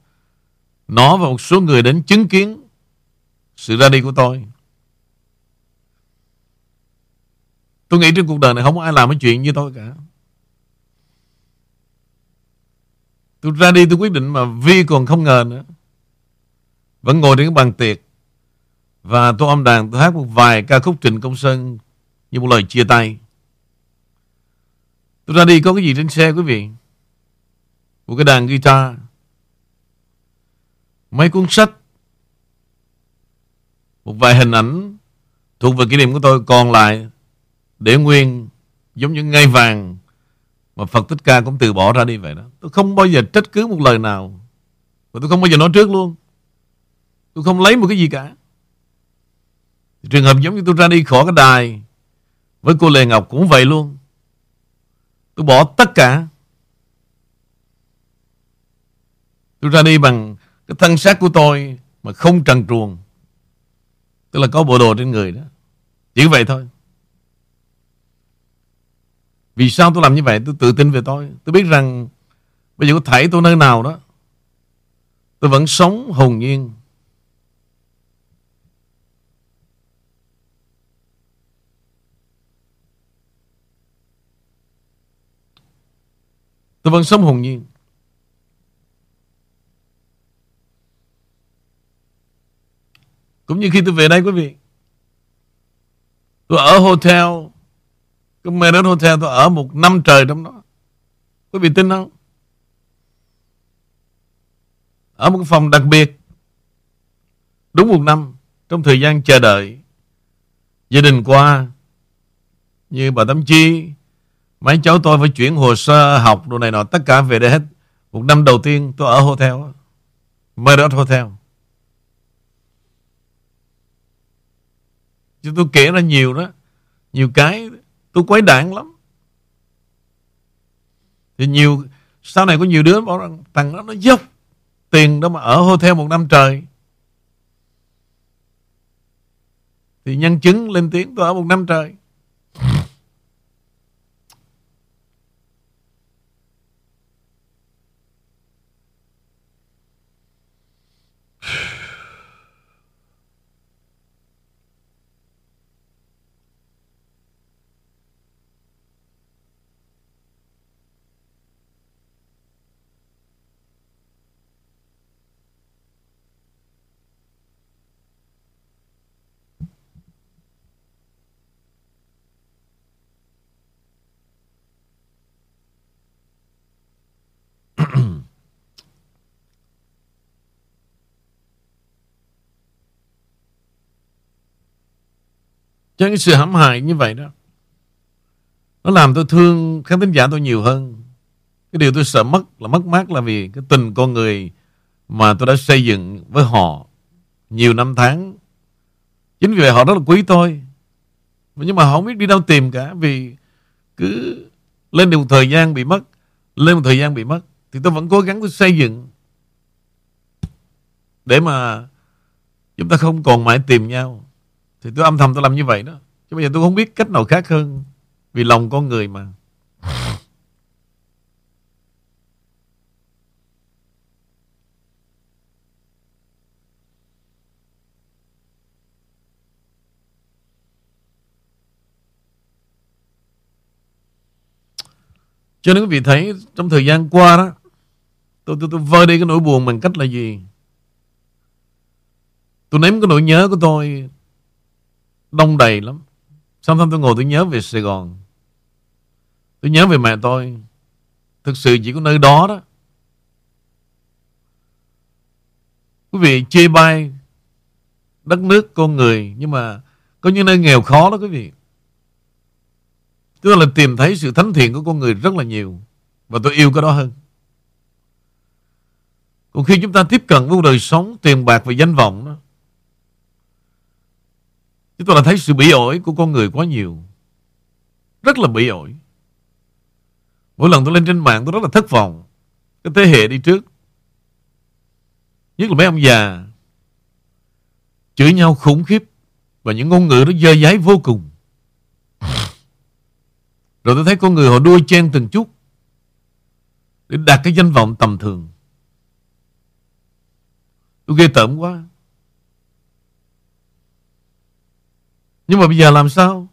Nó và một số người đến chứng kiến Sự ra đi của tôi. Tôi nghĩ trên cuộc đời này không có ai làm cái chuyện như tôi cả. Tôi ra đi tôi quyết định mà Vi còn không ngờ nữa. Vẫn ngồi trên cái bàn tiệc. Và tôi âm đàn, tôi hát một vài ca khúc Trịnh Công Sơn Như một lời chia tay. Tôi ra đi có cái gì trên xe quý vị? Một cái đàn guitar. Mấy cuốn sách. Một vài hình ảnh Thuộc về kỷ niệm của tôi còn lại. Để nguyên Giống như ngai vàng Mà Phật Thích Ca cũng từ bỏ ra đi vậy đó Tôi không bao giờ trách cứ một lời nào Và tôi không bao giờ nói trước luôn Tôi không lấy một cái gì cả Trường hợp giống như tôi ra đi khỏi cái đài Với cô Lê Ngọc cũng vậy luôn Tôi bỏ tất cả Tôi ra đi bằng cái thân xác của tôi mà không trần truồng. Tức là có bộ đồ trên người đó. Chỉ vậy thôi. Vì sao tôi làm như vậy? Tôi tự tin về tôi. Tôi biết rằng bây giờ có thể tôi nơi nào đó. Tôi vẫn sống hồn nhiên. Tôi vẫn sống hồn nhiên. Cũng như khi tôi về đây, quý vị, Tôi ở hotel cái Marriott Hotel tôi ở một năm trời trong đó. Quý vị tin không? Ở một phòng đặc biệt. Đúng một năm Trong thời gian chờ đợi. Gia đình qua, Như bà Tâm Chi, Mấy cháu tôi phải chuyển hồ sơ học Đồ này nọ, Tất cả về đây hết. Một năm đầu tiên tôi ở hotel Marriott Hotel. Chứ tôi kể ra nhiều đó. Nhiều cái tôi quấy đạn lắm. Thì nhiều, Sau này có nhiều đứa bảo rằng, Thằng đó nó dốc tiền đó mà ở hotel một năm trời. Thì nhân chứng lên tiếng, tôi ở một năm trời. Cho cái sự hãm hại như vậy đó, Nó làm tôi thương khán thính giả tôi nhiều hơn. Cái điều tôi sợ mất là mất mát là vì Cái tình con người Mà tôi đã xây dựng với họ Nhiều năm tháng. Chính vì vậy họ rất là quý tôi. Nhưng mà họ không biết đi đâu tìm cả, Vì cứ lên được một thời gian bị mất, Lên một thời gian bị mất, Thì tôi vẫn cố gắng tôi xây dựng Để mà Chúng ta không còn mãi tìm nhau thì tôi âm thầm tôi làm như vậy đó. Chứ bây giờ tôi không biết cách nào khác hơn Vì lòng con người mà. Cho nên quý vị thấy trong thời gian qua đó, Tôi tôi tôi vơi đi cái nỗi buồn bằng cách là gì? Tôi ném cái nỗi nhớ của tôi đông đầy lắm. Xong xong tôi ngồi tôi nhớ về Sài Gòn. Tôi nhớ về mẹ tôi. Thực sự chỉ có nơi đó đó. Quý vị chê bai đất nước con người nhưng mà có những nơi nghèo khó đó quý vị. Tức là tìm thấy sự thánh thiện của con người rất là nhiều và tôi yêu cái đó hơn. Còn khi chúng ta tiếp cận với đời sống tiền bạc và danh vọng đó, chúng ta đã thấy sự bị ổi của con người quá nhiều. Rất là bị ổi. Mỗi lần tôi lên trên mạng, tôi rất là thất vọng. Cái thế hệ đi trước. Nhất là mấy ông già. Chửi nhau khủng khiếp. Và những ngôn ngữ nó dơ giấy vô cùng. Rồi tôi thấy con người họ đua chen từng chút. Để đạt cái danh vọng tầm thường. Tôi ghê tởm quá. Nhưng mà bây giờ làm sao?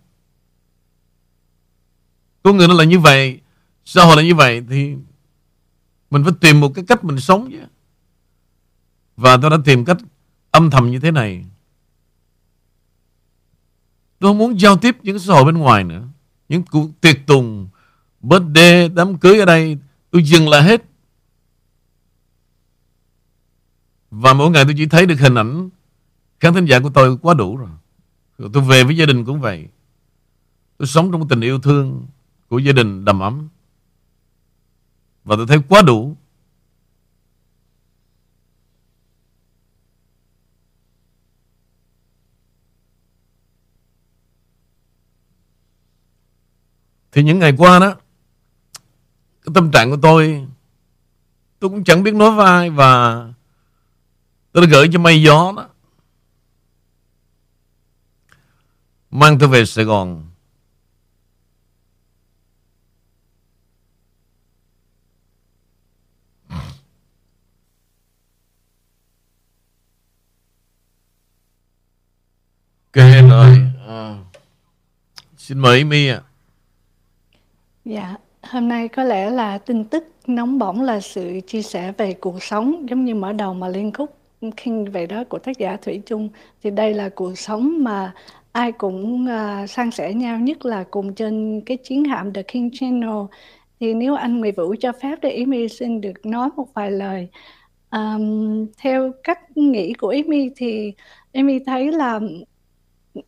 Con người nó là như vậy. Xã hội là như vậy? Thì mình phải tìm một cái cách mình sống chứ. Và tôi đã tìm cách âm thầm như thế này. Tôi không muốn giao tiếp những xã hội bên ngoài nữa. Những cuộc tiệc tùng Birthday, đám cưới ở đây Tôi dừng lại hết. Và mỗi ngày tôi chỉ thấy được hình ảnh Khán thính giả của tôi quá đủ rồi. Rồi tôi về với gia đình cũng vậy. Tôi sống trong tình yêu thương Của gia đình đầm ấm. Và tôi thấy quá đủ. Thì những ngày qua đó, Cái tâm trạng của tôi Tôi cũng chẳng biết nói vai Và Tôi đã gửi cho mây gió đó. Mang tôi về Sài Gòn Ok rồi à. Xin mời My ạ à. Dạ, hôm nay có lẽ là tin tức nóng bỏng là sự chia sẻ về cuộc sống giống như mở đầu mà Liên Khúc King về đó của tác giả Thủy Chung thì đây là cuộc sống mà ai cũng uh, san sẻ nhau nhất là cùng trên cái chiến hạm The King Channel. Thì nếu anh Nguyễn Vũ cho phép thì Amy xin được nói một vài lời. Um, theo cách nghĩ của Amy thì Amy thấy là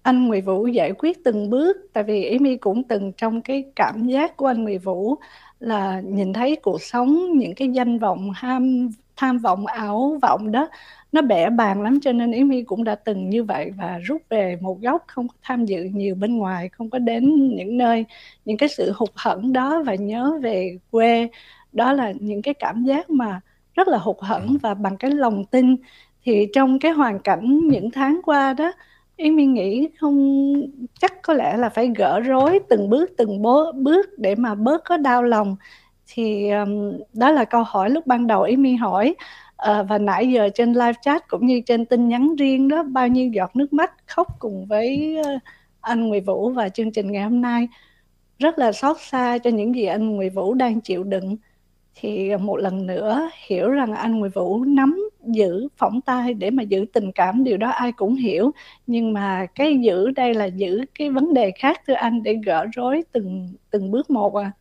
anh Nguyễn Vũ giải quyết từng bước tại vì Amy cũng từng trong cái cảm giác của anh Nguyễn Vũ là nhìn thấy cuộc sống những cái danh vọng ham tham vọng ảo vọng đó nó bẻ bàn lắm cho nên Yến My cũng đã từng như vậy và rút về một góc không có tham dự nhiều bên ngoài không có đến những nơi những cái sự hụt hẫng đó và nhớ về quê. Đó là những cái cảm giác mà rất là hụt hẫng và bằng cái lòng tin. Thì trong cái hoàn cảnh những tháng qua đó Yến My nghĩ không chắc có lẽ là phải gỡ rối từng bước từng bước để mà bớt có đau lòng. Thì um, đó là câu hỏi lúc ban đầu Yến My hỏi à, và nãy giờ trên live chat cũng như trên tin nhắn riêng đó bao nhiêu giọt nước mắt khóc cùng với ờ, anh Nguyễn Vũ và chương trình ngày hôm nay. Rất là xót xa cho những gì anh Nguyễn Vũ đang chịu đựng. Thì ờ, một lần nữa hiểu rằng anh Nguyễn Vũ nắm giữ phỏng tay để mà giữ tình cảm điều đó ai cũng hiểu. Nhưng mà cái giữ đây là giữ cái vấn đề khác thưa anh để gỡ rối từng từng bước một à.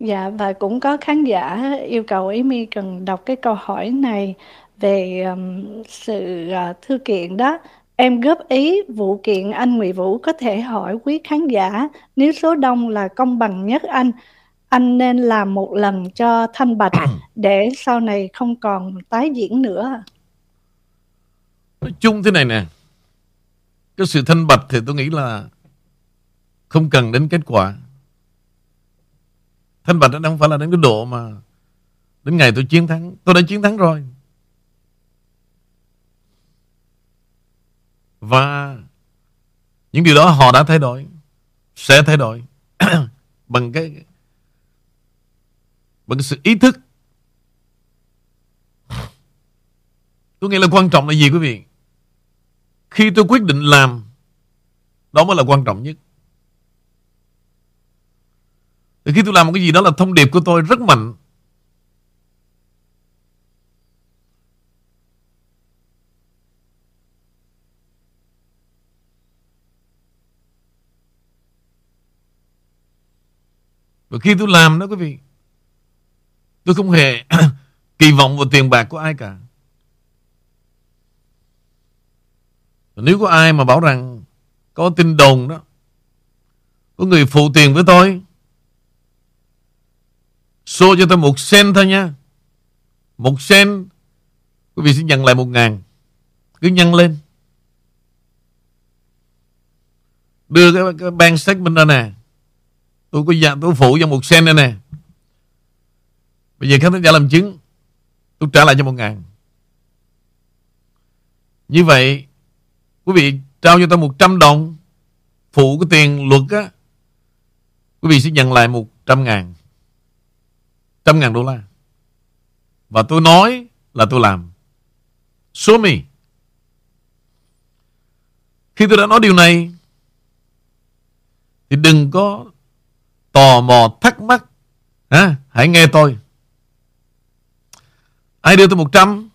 Dạ và cũng có khán giả yêu cầu Amy cần đọc cái câu hỏi này về um, sự uh, thư kiện đó. Em góp ý vụ kiện anh Nguyễn Vũ có thể hỏi quý khán giả nếu số đông là công bằng nhất anh anh nên làm một lần cho thanh bạch để sau này không còn tái diễn nữa. Nói chung thế này nè. Cái sự thanh bạch thì tôi nghĩ là không cần đến kết quả. Thanh bạch nó không phải là đến cái độ mà Đến ngày tôi chiến thắng. Tôi đã chiến thắng rồi. Và Những điều đó họ đã thay đổi, Sẽ thay đổi Bằng cái Bằng cái sự ý thức. Tôi nghĩ là quan trọng là gì quý vị? Khi tôi quyết định làm, Đó mới là quan trọng nhất thì khi tôi làm một cái gì đó là thông điệp của tôi rất mạnh. Và khi tôi làm đó quý vị, Tôi không hề kỳ vọng vào tiền bạc của ai cả Và Nếu có ai mà bảo rằng Có tin đồn đó, Có người phụ tiền với tôi Xô cho tôi một sen thôi nha. Một sen. Quý vị sẽ nhận lại một ngàn. Cứ nhân lên. Đưa cái, cái bank statement ra nè. Tôi có dạ, tôi phụ cho một sen đây nè. Bây giờ khán thính giả làm chứng. Tôi trả lại cho một ngàn. Như vậy Quý vị trao cho tôi 100 đồng. Phụ cái tiền luật á. Quý vị sẽ nhận lại 100 ngàn. Trăm ngàn đô la. Và tôi nói là tôi làm. Show me. Khi tôi đã nói điều này Thì đừng có Tò mò thắc mắc. À, Hãy nghe tôi. Ai đưa tôi 100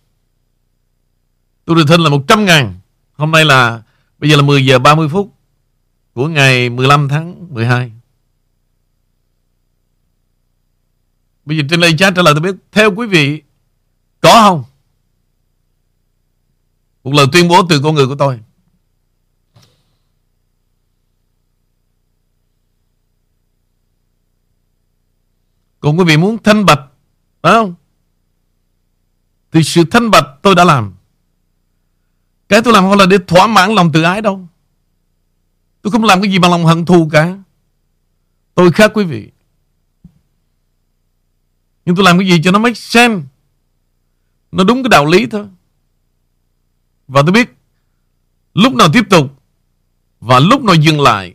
Tôi được thân là 100 ngàn. Hôm nay là Bây giờ là 10 giờ 30 phút Của ngày 15 tháng 12 Bây giờ trên lời chat trả lời tôi biết. Theo quý vị, Có không? Một lời tuyên bố từ con người của tôi. Còn quý vị muốn thanh bạch, Phải không? Thì sự thanh bạch tôi đã làm. Cái tôi làm không là để thỏa mãn lòng tự ái đâu. Tôi không làm cái gì bằng lòng hận thù cả. Tôi khác quý vị. Nhưng tôi làm cái gì cho nó make sense Nó đúng cái đạo lý thôi. Và tôi biết, Lúc nào tiếp tục Và lúc nào dừng lại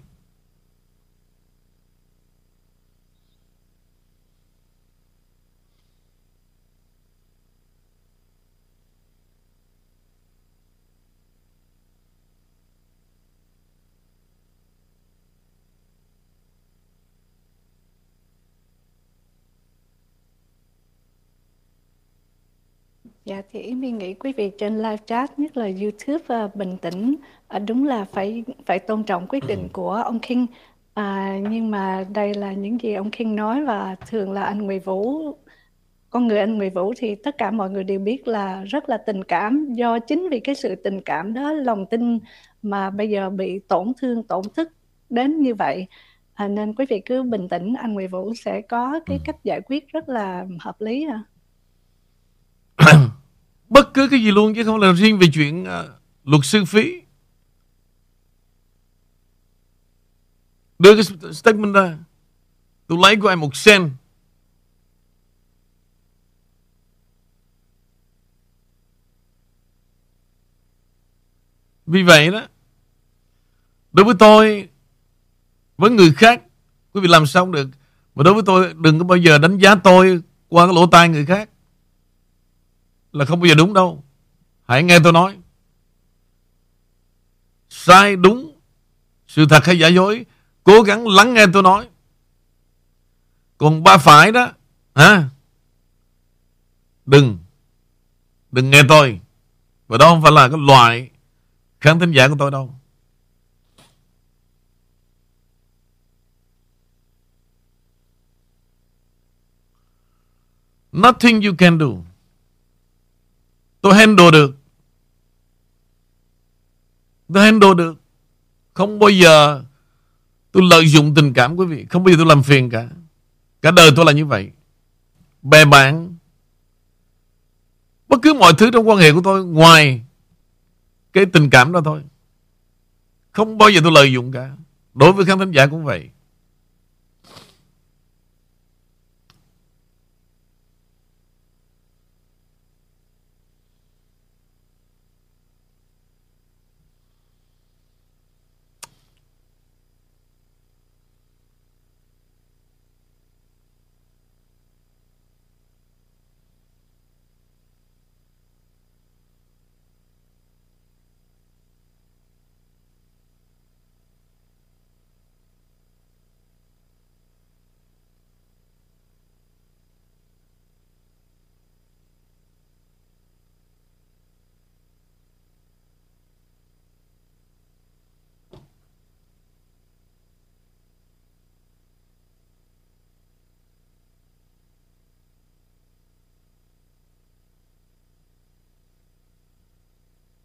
Dạ thì Yến Viên nghĩ quý vị trên live chat nhất là YouTube uh, bình tĩnh uh, đúng là phải phải tôn trọng quyết định của ông King à, nhưng mà đây là những gì ông King nói và thường là anh Nguyễn Vũ con người anh Nguyễn Vũ thì tất cả mọi người đều biết là rất là tình cảm. Do chính vì cái sự tình cảm đó lòng tin mà bây giờ bị tổn thương tổn thức đến như vậy à, nên quý vị cứ bình tĩnh anh Nguyễn Vũ sẽ có cái cách giải quyết rất là hợp lý à. Bất cứ cái gì luôn chứ không là riêng về chuyện uh, luật sư phí. Đưa cái statement ra. Tôi lấy của anh một sen. Vì vậy đó, đối với tôi, với người khác, quý vị làm sao được. Mà đối với tôi, đừng có bao giờ đánh giá tôi qua cái lỗ tai người khác là không bao giờ đúng đâu. Hãy nghe tôi nói. Sai đúng, sự thật hay giả dối, cố gắng lắng nghe tôi nói. Còn ba phải đó, hả? Đừng, đừng nghe tôi. Và đó không phải là cái loại khán thính giả của tôi đâu. Nothing you can do. Tôi handle được. Tôi handle được. Không bao giờ tôi lợi dụng tình cảm quý vị. Không bao giờ tôi làm phiền cả. Cả đời tôi là như vậy. Bè bạn. Bất cứ mọi thứ trong quan hệ của tôi ngoài cái tình cảm đó thôi. Không bao giờ tôi lợi dụng cả. Đối với khán thính giả cũng vậy.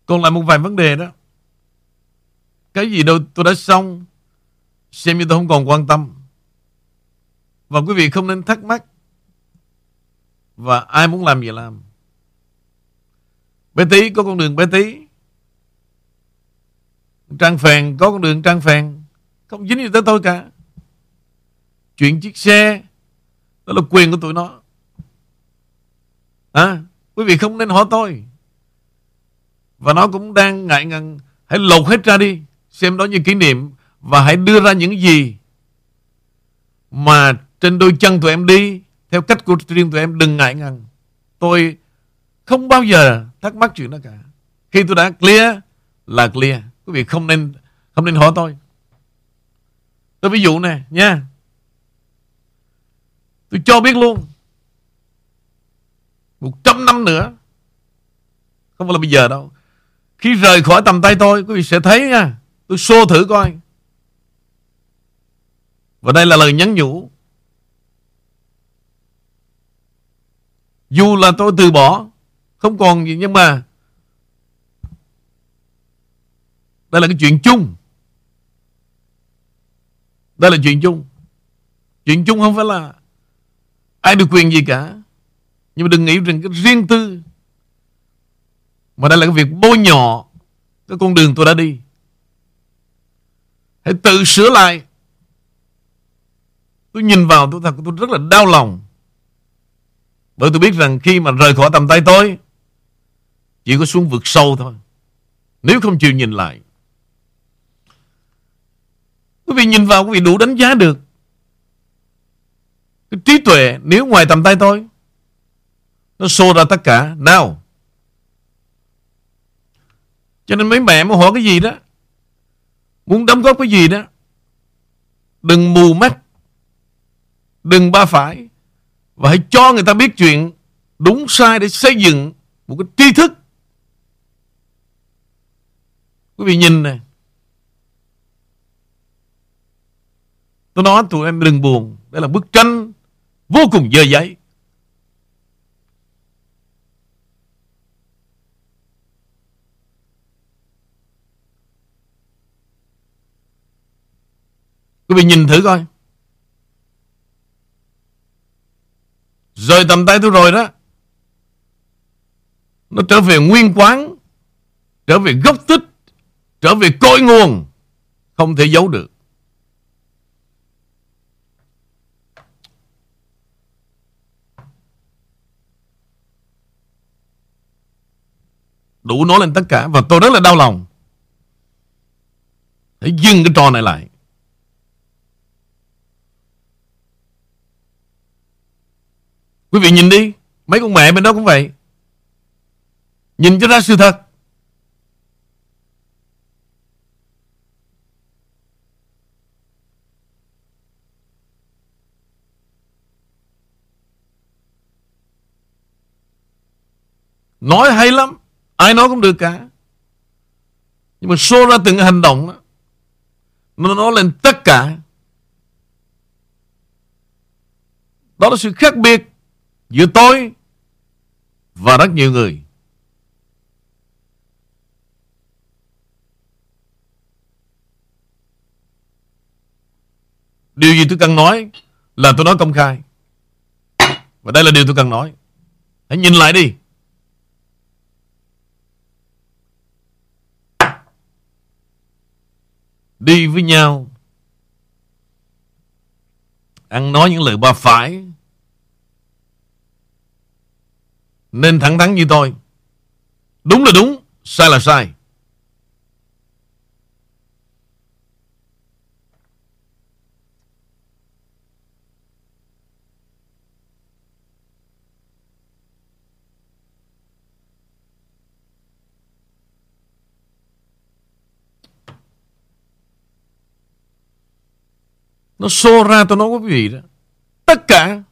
Còn lại một vài vấn đề đó. Cái gì đâu tôi đã xong Xem như tôi không còn quan tâm. Và quý vị không nên thắc mắc Và ai muốn làm gì làm. Bé tí có con đường bé tí. Trang phèn có con đường trang phèn. Không dính gì tới tôi cả. Chuyện chiếc xe Đó là quyền của tụi nó. À, Quý vị không nên hỏi tôi. Và nó cũng đang ngại ngần. Hãy lột hết ra đi, Xem đó như kỷ niệm, Và hãy đưa ra những gì Mà trên đôi chân tụi em đi, Theo cách của riêng tụi em, Đừng ngại ngần. Tôi không bao giờ thắc mắc chuyện đó cả. Khi tôi đã clear Là clear. Quý vị không nên không nên hỏi tôi. Tôi ví dụ nè, nha. Tôi cho biết luôn. Một trăm năm nữa. Không phải là bây giờ đâu. Khi rời khỏi tầm tay tôi, Quý vị sẽ thấy nha, Tôi xô thử coi. Và đây là lời nhắn nhủ. Dù là tôi từ bỏ, Không còn gì nhưng mà Đây là cái chuyện chung. Đây là chuyện chung. Chuyện chung không phải là Ai được quyền gì cả. Nhưng mà đừng nghĩ rằng cái riêng tư mà đây là cái việc bôi nhọ Cái con đường tôi đã đi. Hãy tự sửa lại. Tôi nhìn vào, tôi thật, tôi rất là đau lòng. Bởi tôi biết rằng khi mà rời khỏi tầm tay tôi, Chỉ có xuống vực sâu thôi. Nếu không chịu nhìn lại. Quý vị nhìn vào, quý vị đủ đánh giá được. Cái trí tuệ nếu ngoài tầm tay tôi, Nó xô ra tất cả. Nào cho nên mấy mẹ muốn hỏi cái gì đó. Muốn đóng góp cái gì đó. Đừng mù mắt. Đừng ba phải. Và hãy cho người ta biết chuyện Đúng sai để xây dựng Một cái tri thức. Quý vị nhìn này Tôi nói tụi em đừng buồn. Đây là bức tranh vô cùng dơ giấy. Quý vị nhìn thử coi. Rời tầm tay tôi rồi đó. Nó trở về nguyên quán, Trở về gốc tích, Trở về cội nguồn, Không thể giấu được. Đủ nói lên tất cả Và tôi rất là đau lòng. Hãy dừng cái trò này lại. Quý vị nhìn đi Mấy con mẹ bên đó cũng vậy. Nhìn cho ra sự thật. Nói hay lắm Ai nói cũng được cả. Nhưng mà show ra từng hành động đó, Nó nói lên tất cả. Đó là sự khác biệt Giữa tôi Và rất nhiều người. Điều gì tôi cần nói Là tôi nói công khai. Và đây là điều tôi cần nói. Hãy nhìn lại đi. Đi với nhau. Ăn nói những lời ba phải. Nên thẳng thắn như tôi. Đúng là đúng, sai là sai. Nó xô ra tôi nói quý vị đó. Tất cả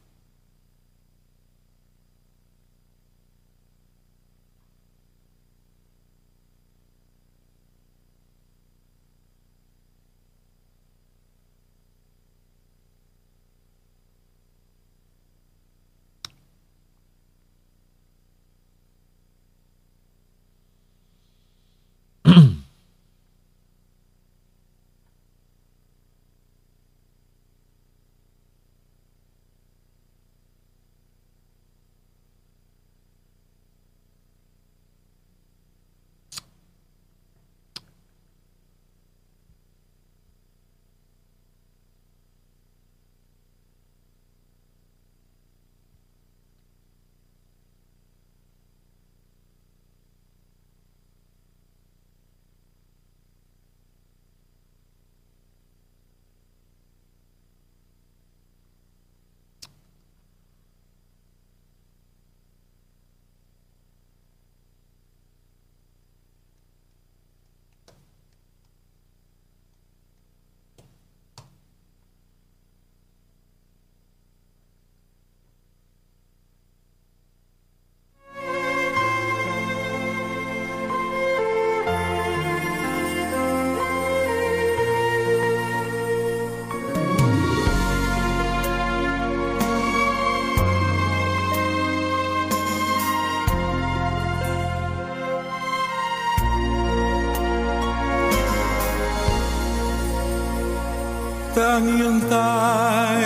nghiêng tai,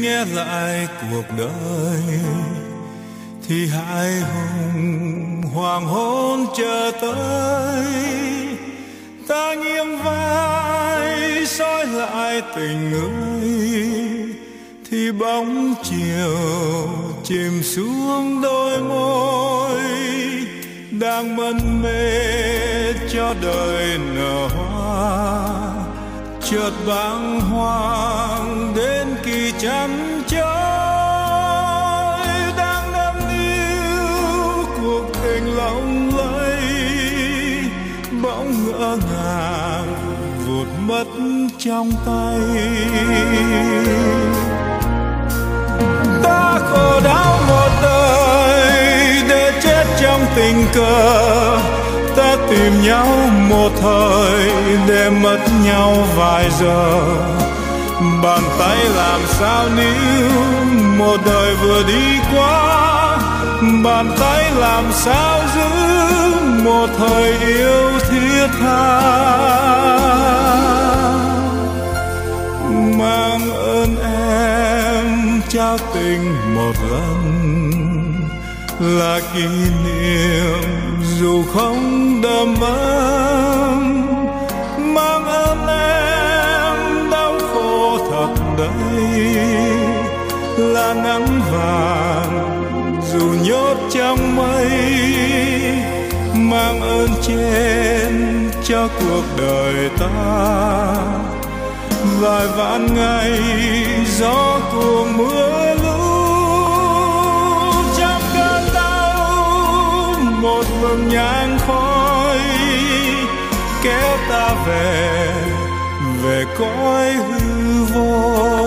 nghe lại cuộc đời thì hai hùng hoàng hôn chờ tới, ta nghiêng vai soi lại tình người thì bóng chiều chìm xuống đôi môi, đang mân mê cho đời này chợt bàng hoàng đến kỳ chăn trôi. Đang đắm yêu cuộc tình lòng lây bỗng ngỡ ngàng vụt mất trong tay. Ta khổ đau một đời để chết trong tình cờ tìm nhau một thời để mất nhau vài giờ. Bàn tay làm sao níu, một đời vừa đi qua. Bàn tay làm sao giữ, một thời yêu thiết tha. Mang ơn em trao tình một lần là kỷ niệm dù không đầm ấm, mang ơn em đau khổ thật đây. Là nắng vàng dù nhốt trong mây, mang ơn trên cho cuộc đời ta. Vài vạn ngày gió cuồng mưa một vầng nhang khói kéo ta về về cõi hư vô.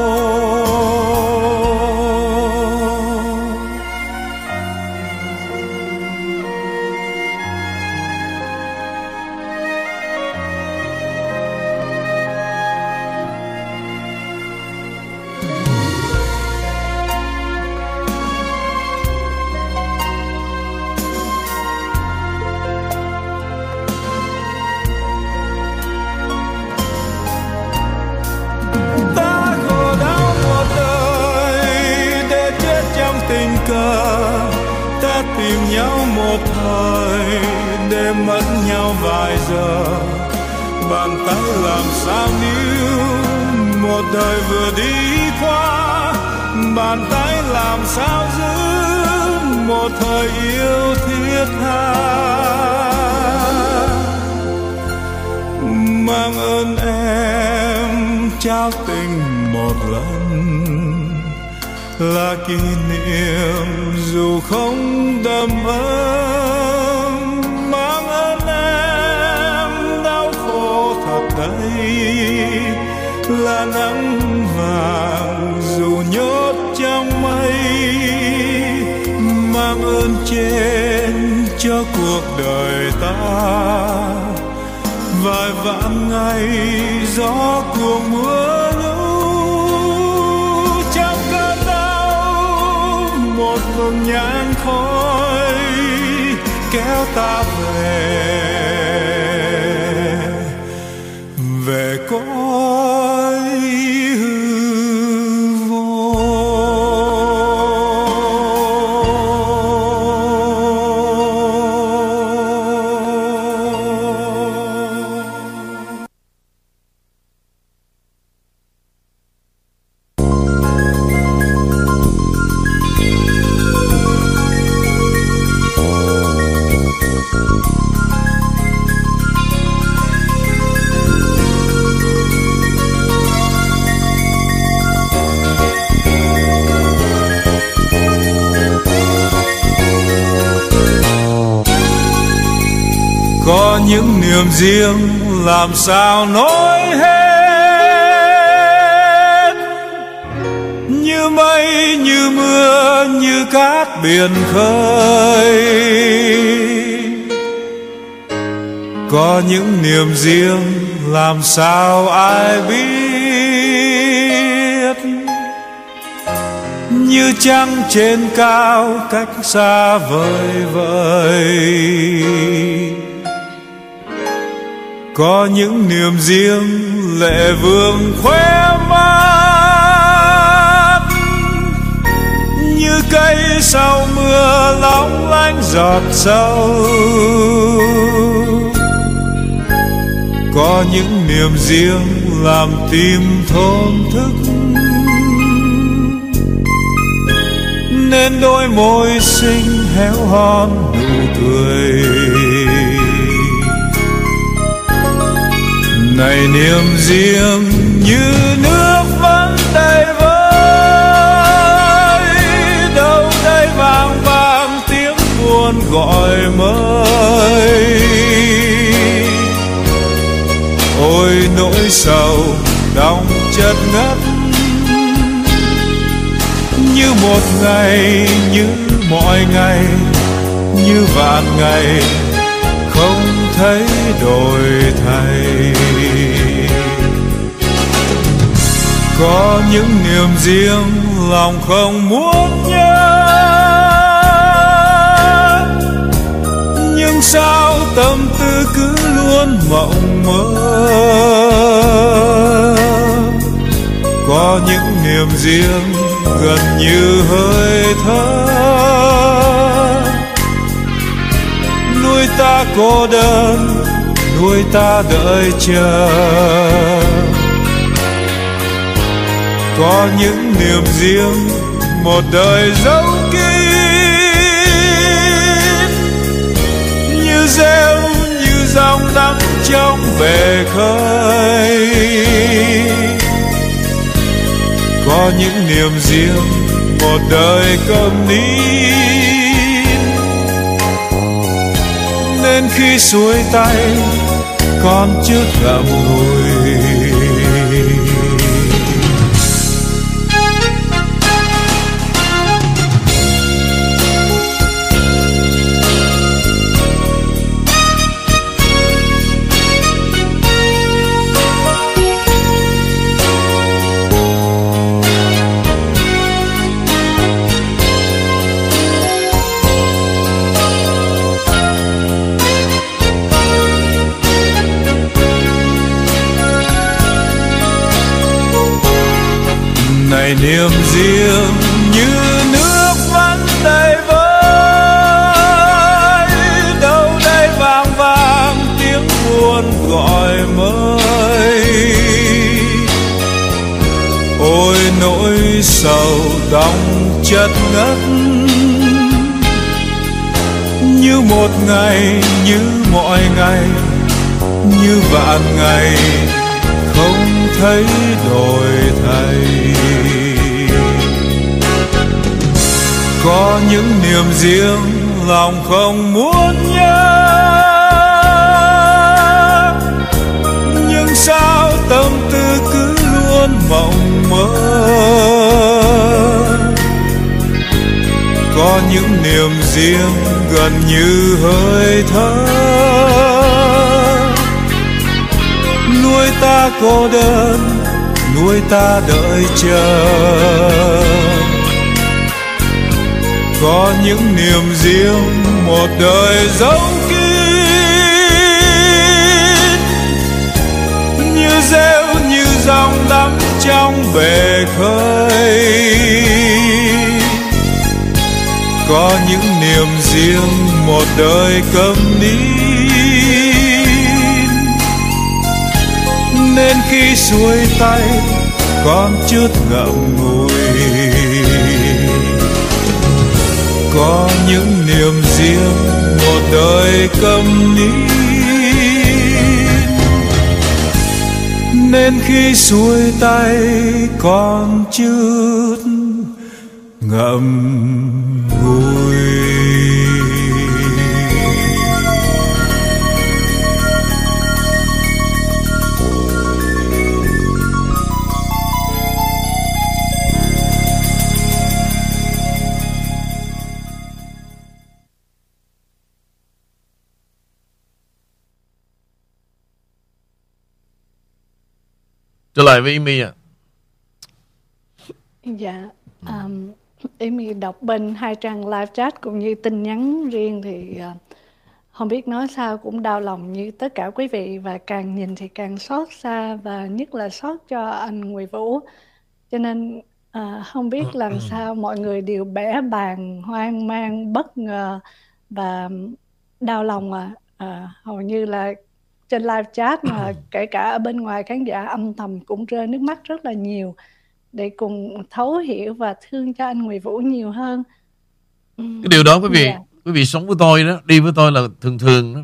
Riêng, làm sao nói hết. Như mây, như mưa, như cát biển khơi. Có những niềm riêng, làm sao ai biết. Như trăng trên cao, cách xa vời vời có những niềm riêng lệ vương khoe mắt như cây sau mưa lóng lánh giọt sâu. Có những niềm riêng làm tim thôn thức. Nên đôi môi xinh héo hon nụ cười. Này niềm riêng như nước vẫn đầy vơi, đâu đây vang vang tiếng buồn gọi mới. Ôi nỗi sầu, đong chất ngất, như một ngày, như mọi ngày, như vạn ngày, không thấy đổi thay. Có những niềm riêng lòng không muốn nhớ. Nhưng sao tâm tư cứ luôn mộng mơ? Có những niềm riêng gần như hơi thở. Nuôi ta cô đơn, nuôi ta đợi chờ có những niềm riêng, một đời dấu kín. Như rêu, như dòng nắng trong bể khơi. Có những niềm riêng, một đời cầm nín. Nên khi xuôi tay, con chưa ngậm ngùi. Này niềm riêng như nước vẫn đầy vơi. Đâu đây vang vang tiếng buồn gọi mới. Ôi nỗi sầu đong chất ngất. Như một ngày, như mọi ngày, như vạn ngày không thấy đổi thay. Có những niềm riêng lòng không muốn nhớ. Nhưng sao tâm tư cứ luôn mộng mơ? Có những niềm riêng gần như hơi thở. Nuôi ta cô đơn, nuôi ta đợi chờ có những niềm riêng, một đời dấu kín. Như rêu, như dòng đắm trong bể khơi. Có những niềm riêng, một đời câm nín. Nên khi xuôi tay, con chút ngậm ngùi. Những niềm riêng một đời câm nín nên khi xuôi tay con chút ngậm Lại với Amy ạ. Dạ, um, Amy đọc bên hai trang live chat cũng như tin nhắn riêng thì uh, không biết nói sao cũng đau lòng như tất cả quý vị và càng nhìn thì càng xót xa và nhất là xót cho anh Nguyễn Vũ. Cho nên à, không biết làm sao mọi người đều bẻ bàn hoang mang bất ngờ và đau lòng à, à hầu như là trên live chat mà kể cả ở bên ngoài khán giả âm thầm cũng rơi nước mắt rất là nhiều để cùng thấu hiểu và thương cho anh Nguyễn Vũ nhiều hơn. Cái điều đó quý vị yeah. Dạ. quý vị sống với tôi đó đi với tôi là thường thường đó.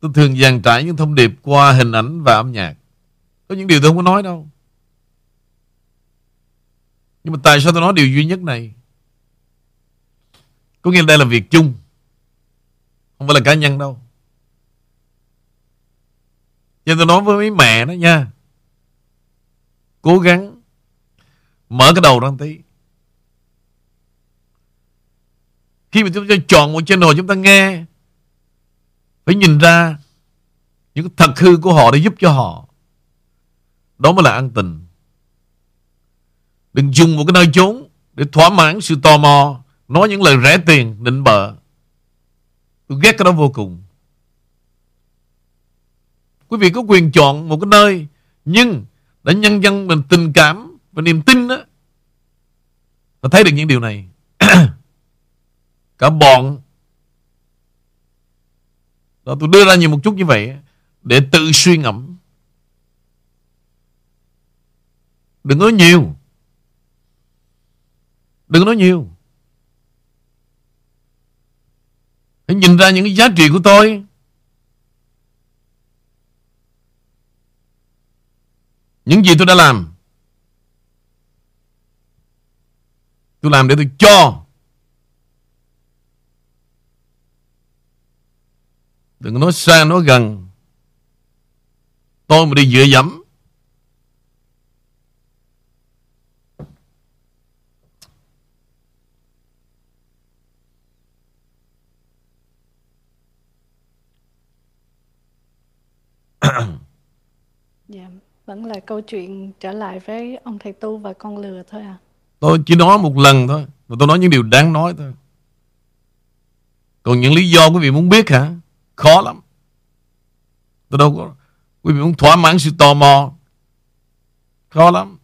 Tôi thường dàn trải những thông điệp qua hình ảnh và âm nhạc. Có những điều tôi không có nói đâu. Nhưng mà tại sao tôi nói điều duy nhất này? Có nghĩa là đây là việc chung không phải là cá nhân đâu cho tôi nói với mấy mẹ đó nha. Cố gắng mở cái đầu ra tí. Khi mà chúng ta chọn một channel chúng ta nghe, phải nhìn ra những thật hư của họ để giúp cho họ. Đó mới là an tình. Đừng dùng một cái nơi trốn để thỏa mãn sự tò mò, nói những lời rẻ tiền định bợ. Tôi ghét cái đó vô cùng quý vị có quyền chọn một cái nơi, nhưng để nhân dân mình tình cảm và niềm tin đó và thấy được những điều này. Cả bọn đó tôi đưa ra nhiều một chút như vậy để tự suy ngẫm. Đừng nói nhiều. Đừng nói nhiều. Hãy nhìn ra những cái giá trị của tôi. Những gì tôi đã làm, tôi làm để tôi cho. Đừng nói xa, nói gần. Tôi mà đi dựa dẫm dạ, vẫn là câu chuyện trở lại với ông thầy tu và con lừa thôi à. Tôi chỉ nói một lần thôi, và tôi nói những điều đáng nói thôi. Còn những lý do quý vị muốn biết hả? Khó lắm. Tôi đâu có... Quý vị muốn thỏa mãn sự tò mò. Khó lắm.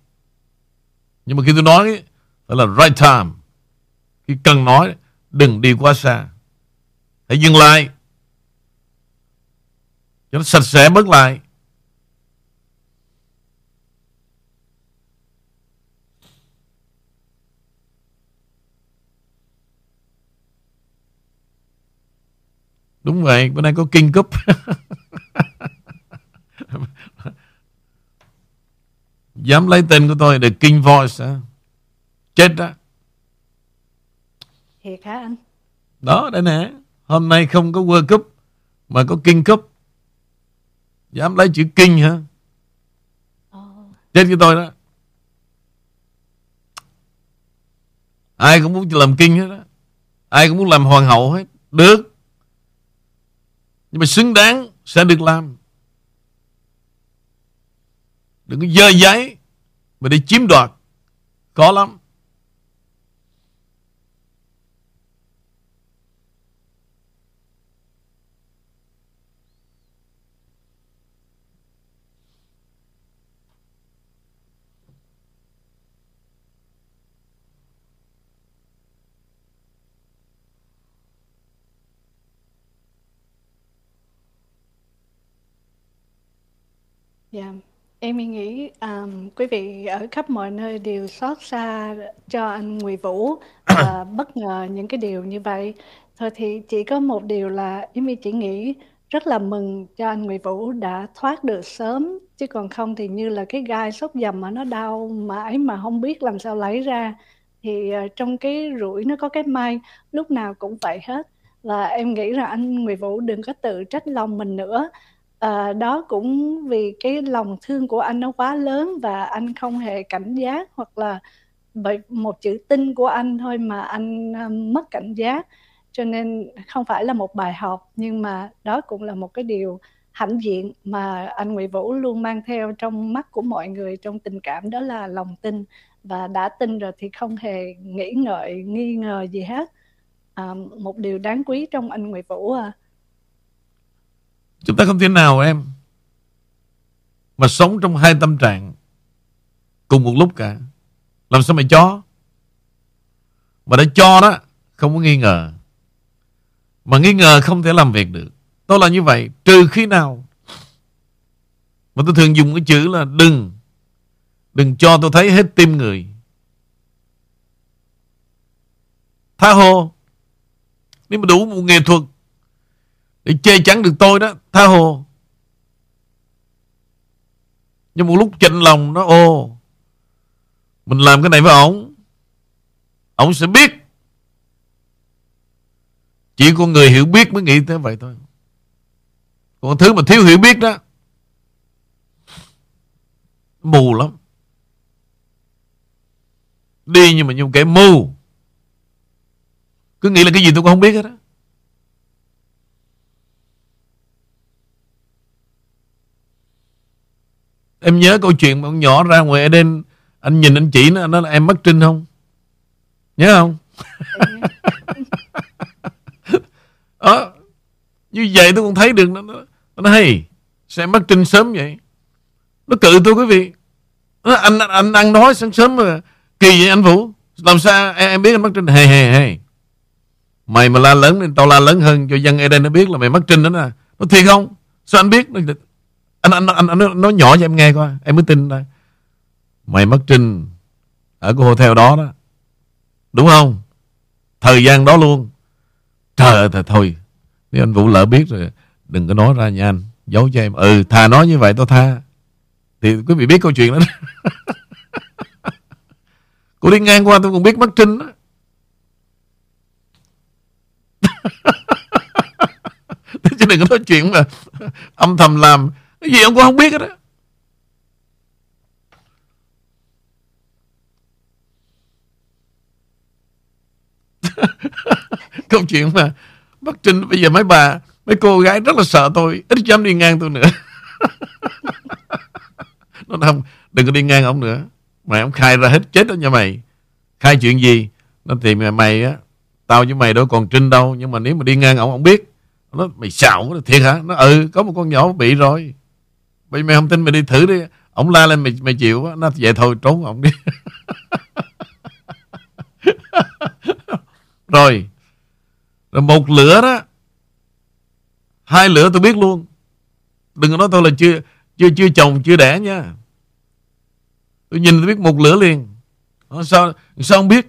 Nhưng mà khi tôi nói phải là right time. Khi cần nói, đừng đi quá xa. Hãy dừng lại. Cho nó sạch sẽ bớt lại. Đúng vậy, bữa nay có King Cup. Dám lấy tên của tôi để King Voice hả? Chết đó. Thiệt hả anh? Đó, đây nè. Hôm nay không có World Cup mà có King Cup. Dám lấy chữ King hả? Oh. Chết với tôi đó. Ai cũng muốn làm King hết đó. Ai cũng muốn làm hoàng hậu hết. Được. Nhưng mà xứng đáng sẽ được làm. Đừng có dơ giấy Mà đi chiếm đoạt. Có lắm. Dạ, em nghĩ um, quý vị ở khắp mọi nơi đều xót xa cho anh Nguyễn Vũ và bất ngờ những cái điều như vậy. Thôi thì chỉ có một điều là Yến chỉ nghĩ rất là mừng cho anh Nguyễn Vũ đã thoát được sớm chứ còn không thì như là cái gai sốt dầm mà nó đau mãi mà không biết làm sao lấy ra. Thì uh, trong cái rủi nó có cái may lúc nào cũng vậy hết. Và em nghĩ là anh Nguyễn Vũ đừng có tự trách lòng mình nữa à, đó cũng vì cái lòng thương của anh nó quá lớn và anh không hề cảnh giác hoặc là bởi một chữ tin của anh thôi mà anh um, mất cảnh giác. Cho nên không phải là một bài học nhưng mà đó cũng là một cái điều hãnh diện mà anh Nguyễn Vũ luôn mang theo trong mắt của mọi người trong tình cảm đó là lòng tin. Và đã tin rồi thì không hề nghĩ ngợi nghi ngờ gì hết. À, một điều đáng quý trong anh Nguyễn Vũ à. Chúng ta không thể nào em mà sống trong hai tâm trạng cùng một lúc cả. Làm sao mày cho? Mà đã cho đó, không có nghi ngờ. Mà nghi ngờ không thể làm việc được. Tôi là như vậy. Trừ khi nào mà tôi thường dùng cái chữ là đừng Đừng cho tôi thấy hết tim người Tha hồ Nếu mà đủ một nghệ thuật để che chắn được tôi đó, Tha hồ. Nhưng một lúc chạnh lòng nó, ô, Mình làm cái này với ổng Ổng sẽ biết. Chỉ con người hiểu biết mới nghĩ tới vậy thôi. Còn thứ mà thiếu hiểu biết đó Mù lắm. Đi nhưng mà như một kẻ mù. Cứ nghĩ là cái gì tôi cũng không biết hết á. Em nhớ câu chuyện mà con nhỏ ra ngoài Eden Anh nhìn anh chỉ nó, nó là em mất trinh không? Nhớ không? Đó Như vậy tôi cũng thấy được Nó, nó, nó nói Sẽ mất trinh sớm vậy? Nó cự tôi quý vị. Nó, anh, anh, anh ăn nói sáng sớm mà Kỳ vậy anh Vũ? Làm sao em, em biết anh mất trinh? Hề hề hề Mày mà la lớn nên tao la lớn hơn cho dân Eden nó biết là mày mất trinh đó nè. Nó thiệt không? Sao anh biết anh anh anh, anh, anh nói nhỏ cho em nghe coi Em mới tin đây Mày mất trinh Ở cái hotel đó đó. Đúng không? Thời gian đó luôn. Trời ơi thôi Nếu anh Vũ lỡ biết rồi Đừng có nói ra nha anh. Giấu cho em. Ừ thà nói như vậy tôi tha. Thì quý vị biết câu chuyện đó. Cô đi ngang qua tôi cũng biết mất trinh đó. Chứ đừng có nói chuyện mà Âm thầm làm cái gì ông cũng không biết hết á. Câu chuyện mà Bắc Trinh bây giờ mấy bà Mấy cô gái rất là sợ tôi Ít dám đi ngang tôi nữa. Nó không Đừng có đi ngang ông nữa. Mày ông khai ra hết chết đó nha mày. Khai chuyện gì? Nó thì mày, mày á Tao với mày đâu còn Trinh đâu Nhưng mà nếu mà đi ngang ông ông biết. Nó mày xạo thiệt hả? Nó ừ có một con nhỏ bị rồi. Bây mày không tin mày đi thử đi. Ông la lên mày mày chịu Nó vậy thôi, trốn ông đi. Rồi. Rồi một lửa đó. Hai lửa tôi biết luôn. Đừng có nói tôi là chưa chưa chưa chồng, chưa đẻ nha. Tôi nhìn tôi biết một lửa liền. Ờ, sao sao không biết?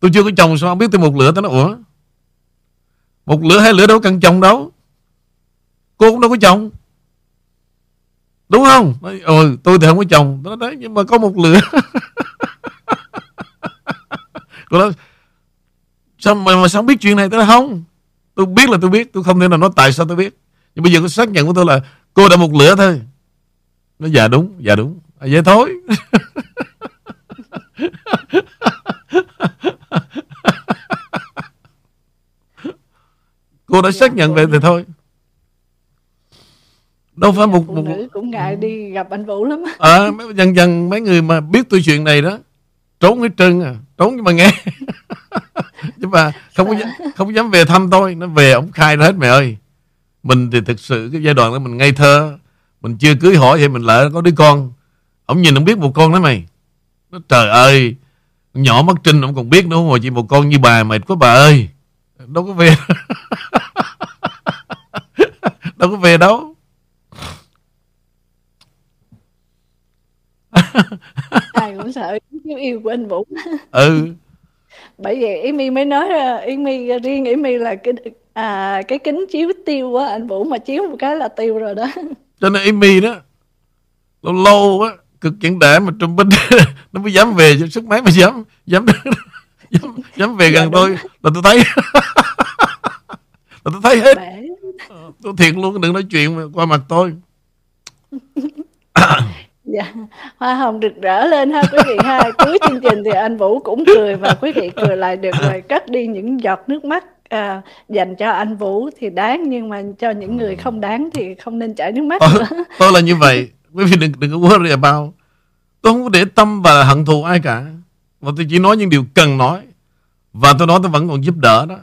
Tôi chưa có chồng, sao không biết tôi một lửa Tôi nói ủa? Một lửa, hai lửa đâu cần chồng đâu. Cô cũng đâu có chồng. Đúng không? Nói, Ừ tôi thì không có chồng. Nó nói đấy nhưng mà có một lửa Cô nói Sao mà, mà sao không biết chuyện này Tôi nói không Tôi biết là tôi biết. Tôi không thể nào nói tại sao tôi biết. Nhưng bây giờ có xác nhận của tôi là Cô đã một lửa thôi. Nó dạ đúng Dạ đúng. À, Vậy thôi. Cô đã xác nhận vậy thì thôi. Đâu phải một, một... nữ cũng ngại đi gặp anh Vũ lắm À dần dần mấy người mà biết tôi chuyện này đó Trốn hết trơn à Trốn nhưng mà nghe. Nhưng mà không có, không dám về thăm tôi Nó về ông khai ra hết mẹ ơi. Mình thì thực sự cái giai đoạn đó mình ngây thơ Mình chưa cưới hỏi thì mình lỡ có đứa con. Ông nhìn ông biết một con đó mày. Nó trời ơi Nhỏ mắt trinh ông còn biết nữa Mà chỉ một con như bà mày có bà ơi. Đâu có về. Đâu có về đâu Ai cũng sợ yêu yêu của anh Vũ. Ừ. Bởi vậy My mới nói Yến My riêng Yến My là cái à, cái kính chiếu tiêu á Anh Vũ mà chiếu một cái là tiêu rồi đó. Cho nên My đó Lâu lâu á cực chẳng để mà trung binh nó mới dám về sức mấy mà dám dám dám, dám về gần dạ, tôi là tôi thấy. Là tôi thấy hết. Ờ, tôi thiệt luôn đừng nói chuyện qua mặt tôi dạ. Hoa hồng được rỡ lên ha quý vị ha. Cuối chương trình thì anh vũ cũng cười và quý vị cười lại được rồi cắt đi những giọt nước mắt à, dành cho anh vũ thì đáng nhưng mà cho những người không đáng thì không nên chảy nước mắt ờ, tôi là như vậy. Quý vị đừng đừng có worry about. Tôi không có để tâm và hận thù ai cả. Mà tôi chỉ nói những điều cần nói. Và tôi nói tôi vẫn còn giúp đỡ đó.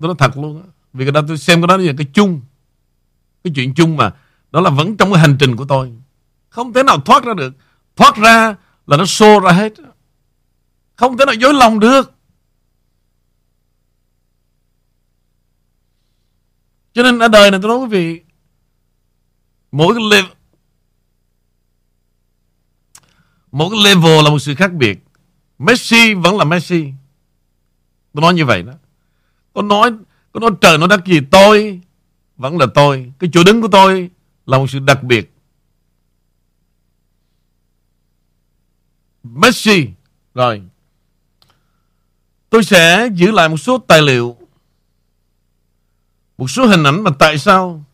Tôi nói thật luôn đó. Vì cái đó tôi xem cái đó là cái chung. Cái chuyện chung mà. Đó là vẫn trong cái hành trình của tôi không thể nào thoát ra được. Thoát ra là nó xô ra hết. Không thể nào dối lòng được. Cho nên ở đời này tôi nói quý vị, Mỗi cái level, Mỗi cái level là một sự khác biệt. Messi vẫn là Messi. Tôi nói như vậy đó. Tôi nói Tôi nói trời nó đất gì tôi Vẫn là tôi. Cái chỗ đứng của tôi Là một sự đặc biệt. Messi. Rồi. Tôi sẽ giữ lại một số tài liệu. Một số hình ảnh mà tại sao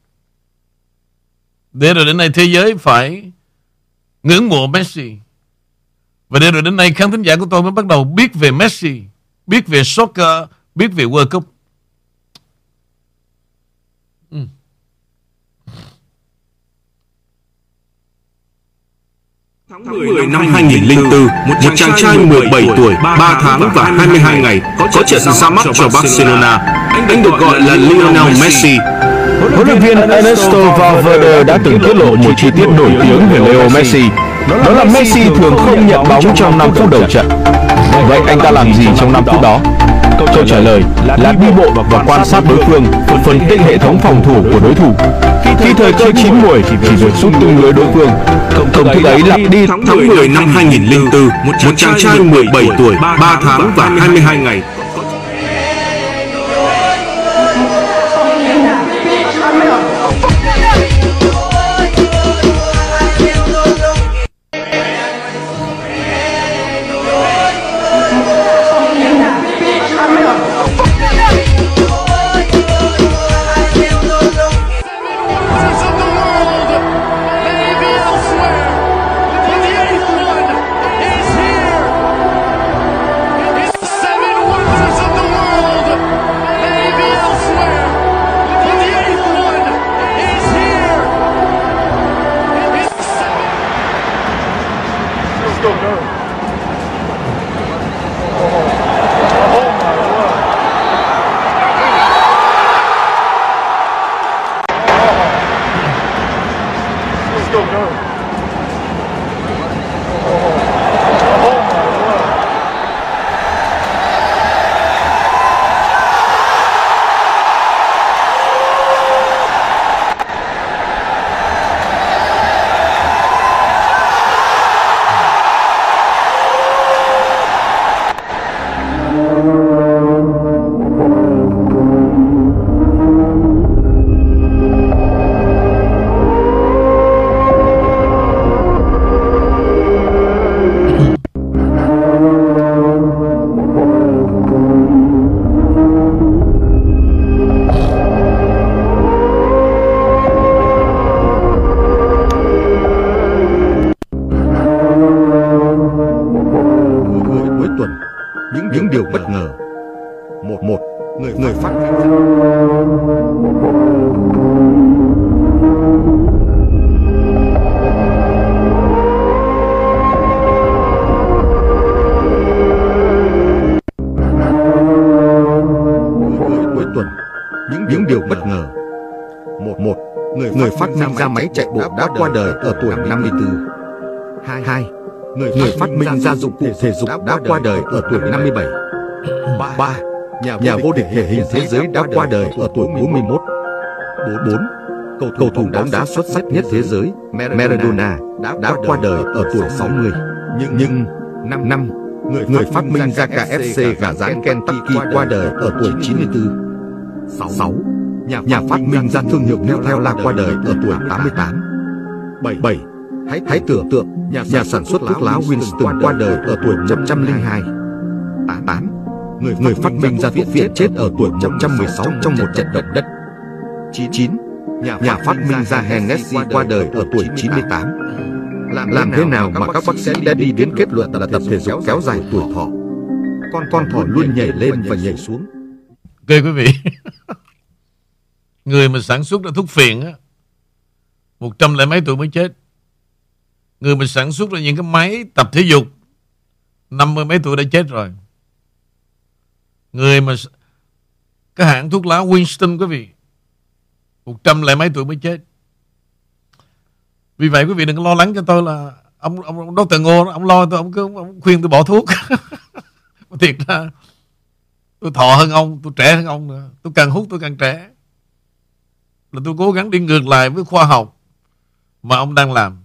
Để rồi đến nay thế giới phải Ngưỡng mộ Messi? Và để rồi đến nay khán thính giả của tôi mới bắt đầu biết về Messi, Biết về soccer, Biết về World Cup. Tháng 10 năm 2004, một chàng trai 17 tuổi, 3 tháng và 22 ngày có trận ra mắt cho Barcelona. Anh được gọi là Lionel Messi. Huấn luyện viên Ernesto Valverde đã từng tiết lộ một chi tiết nổi tiếng về Leo Messi. Đó là Messi thường không nhận bóng trong 5 phút đầu trận. Vậy anh ta làm gì trong 5 phút đó? Câu trả lời là đi bộ và quan sát đối phương, phân tích hệ thống phòng thủ của đối thủ. Khi thời cơ chín muồi thì chỉ việc sút tung lưới đối phương. Công thức ấy lặp đi Tháng 10 năm 2004, một chàng trai 17 tuổi, 3 tháng và 22 ngày ra máy chạy bộ đã qua đời ở tuổi 54 hai hai người người phát minh ra dụng cụ thể dục đã qua đời ở tuổi 57 ba nhà, nhà vô địch thể hình thế giới đã qua đời ở tuổi 41 bốn cầu, cầu thủ bóng đá xuất sắc nhất thế giới Maradona đã qua đời ở tuổi 60 nhưng nhưng năm năm người người phát minh ra KFC gà rán Kentucky qua đời ở tuổi 94 6 nhà, nhà phát minh ra thương hiệu Nutella qua đời ở tuổi 88 7 7 Hãy, hãy tưởng tượng nhà, nhà sản xuất thuốc lá Winston qua đời ở tuổi 102 8 người, người phát minh ra thuốc viện chết ở tuổi 116 trong một trận động đất. 9 nhà, nhà phát minh ra Hennessy qua đời ở tuổi 98 làm, làm thế nào mà các bác sĩ đã đi đến kết luận là tập thể dục kéo dài tuổi thọ? con con thỏ luôn nhảy lên và nhảy xuống. Ok quý vị Người mà sản xuất ra thuốc phiện á Một trăm lẻ mấy tuổi mới chết. Người mà sản xuất ra những cái máy tập thể dục năm mươi mấy tuổi đã chết rồi. Người mà Cái hãng thuốc lá Winston quý vị Một trăm lẻ mấy tuổi mới chết. Vì vậy quý vị đừng lo lắng cho tôi là Ông, ông, ông Dr. Ngô Ông lo tôi Ông, cứ, ông khuyên tôi bỏ thuốc. Thiệt ra Tôi thọ hơn ông Tôi trẻ hơn ông nữa. Tôi càng hút tôi càng trẻ. Là tôi cố gắng đi ngược lại với khoa học Mà ông đang làm.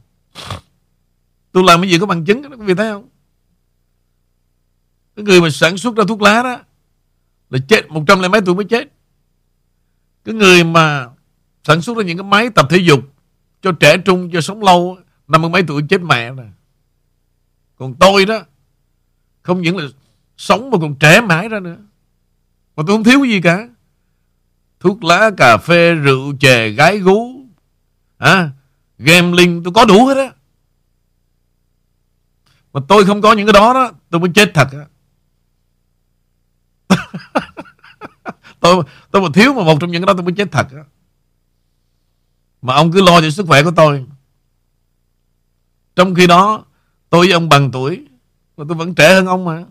Tôi làm cái gì có bằng chứng đó, quý vị thấy không? Cái người mà sản xuất ra thuốc lá đó Là chết một trăm lẻ mấy tuổi mới chết. Cái người mà Sản xuất ra những cái máy tập thể dục Cho trẻ trung cho sống lâu Năm mươi mấy tuổi chết mẹ nè. Còn tôi đó Không những là sống mà còn trẻ mãi ra nữa. Mà tôi không thiếu cái gì cả. Thuốc lá, cà phê, rượu, chè, gái gú. À, Gambling tôi có đủ hết á. Mà tôi không có những cái đó đó Tôi mới chết thật á. Tôi tôi mà thiếu mà một trong những cái đó tôi mới chết thật á. Mà ông cứ lo cho sức khỏe của tôi. Trong khi đó tôi với ông bằng tuổi mà tôi vẫn trẻ hơn ông mà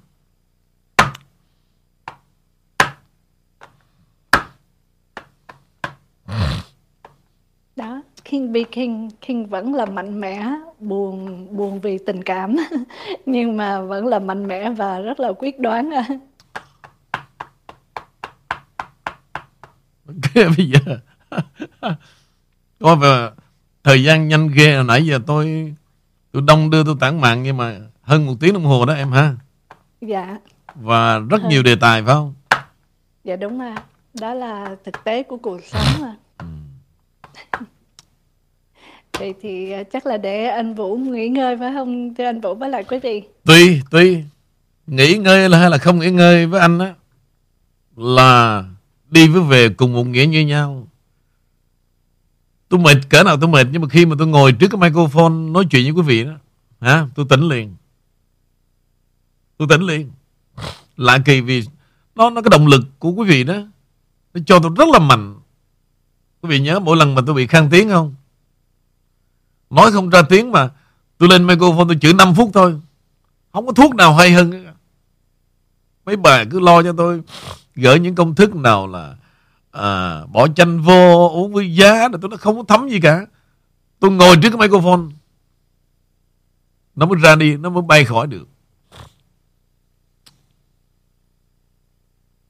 đó King B King King vẫn là mạnh mẽ buồn buồn vì tình cảm. Nhưng mà vẫn là mạnh mẽ và rất là quyết đoán. Bây giờ Coi về Thời gian nhanh ghê Nãy giờ tôi Tôi đông đưa tôi tản mạng Nhưng mà hơn một tiếng đồng hồ đó em ha. Dạ. Và rất nhiều đề tài phải không? Dạ đúng rồi. Đó là thực tế của cuộc sống mà vậy thì à, chắc là để anh Vũ nghỉ ngơi phải không? Thưa anh Vũ với lại quý vị. Tuy Tuy. Nghỉ ngơi là hay là không nghỉ ngơi với anh á, Là Đi với về cùng một nghĩa như nhau. Tôi mệt, cỡ nào tôi mệt, Nhưng mà khi mà tôi ngồi trước cái microphone Nói chuyện với quý vị đó, hả, Tôi tỉnh liền. Tôi tỉnh liền. Lạ kỳ vì Nó nó cái động lực của quý vị đó, Nó cho tôi rất là mạnh. Quý vị nhớ mỗi lần mà tôi bị khang tiếng không? Nói không ra tiếng mà. Tôi lên microphone tôi chửi 5 phút thôi. Không có thuốc nào hay hơn. Mấy bà cứ lo cho tôi. Gửi những công thức nào là à, Bỏ chanh vô Uống với giá là tôi nó không có thấm gì cả. Tôi ngồi trước cái microphone. Nó mới ra đi Nó mới bay khỏi được.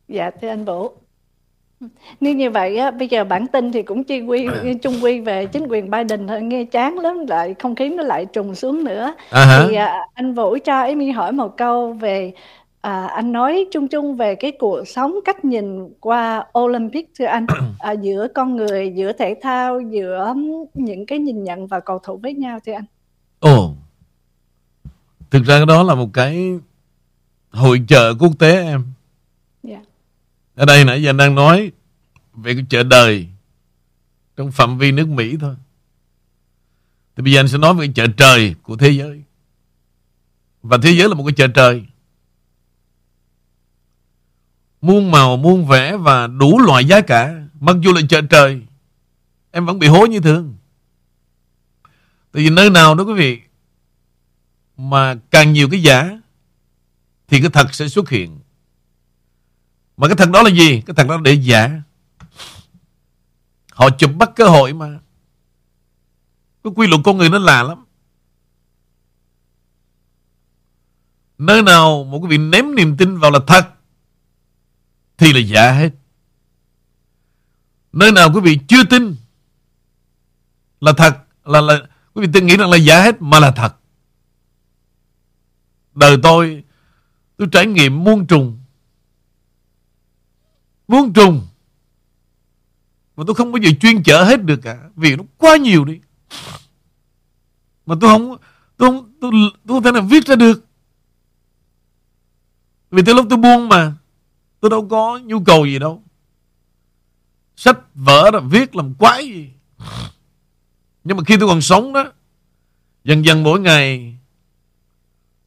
Dạ thưa anh Vũ. Nếu như vậy á, bây giờ bản tin thì cũng chi quy chung quy về chính quyền Biden thôi nghe chán lắm lại không khí nó lại trùng xuống nữa. À, hả? thì à, anh Vũ cho Amy hỏi một câu về à, anh nói chung chung về cái cuộc sống cách nhìn qua Olympic thưa anh. À, giữa con người giữa thể thao giữa những cái nhìn nhận và cầu thủ với nhau thưa anh. Ồ. Thực ra cái đó là một cái Hội chợ quốc tế em. Ở đây nãy giờ anh đang nói Về cái chợ đời Trong phạm vi nước Mỹ thôi. Thì bây giờ anh sẽ nói về cái chợ trời Của thế giới. Và thế giới là một cái chợ trời. Muôn màu, muôn vẻ Và đủ loại giá cả. Mặc dù là chợ trời Em vẫn bị hối như thường. Tại vì nơi nào đó quý vị Mà càng nhiều cái giả Thì cái thật sẽ xuất hiện. Mà cái thằng đó là gì? Cái thằng đó là để giả. Họ chụp bắt cơ hội mà. Cái quy luật con người nó lạ lắm. Nơi nào một cái vị ném niềm tin vào là thật Thì là giả hết. Nơi nào quý vị chưa tin Là thật Là, là quý vị tin nghĩ rằng là giả hết Mà là thật. Đời tôi Tôi trải nghiệm muôn trùng Muôn trùng. Mà tôi không bao giờ chuyên chở hết được cả Vì nó quá nhiều đi. Mà tôi không Tôi không, tôi, tôi không thể nào viết ra được. Vì tới lúc tôi buông mà Tôi đâu có nhu cầu gì đâu. Sách vở là viết làm quái gì. Nhưng mà khi tôi còn sống đó Dần dần mỗi ngày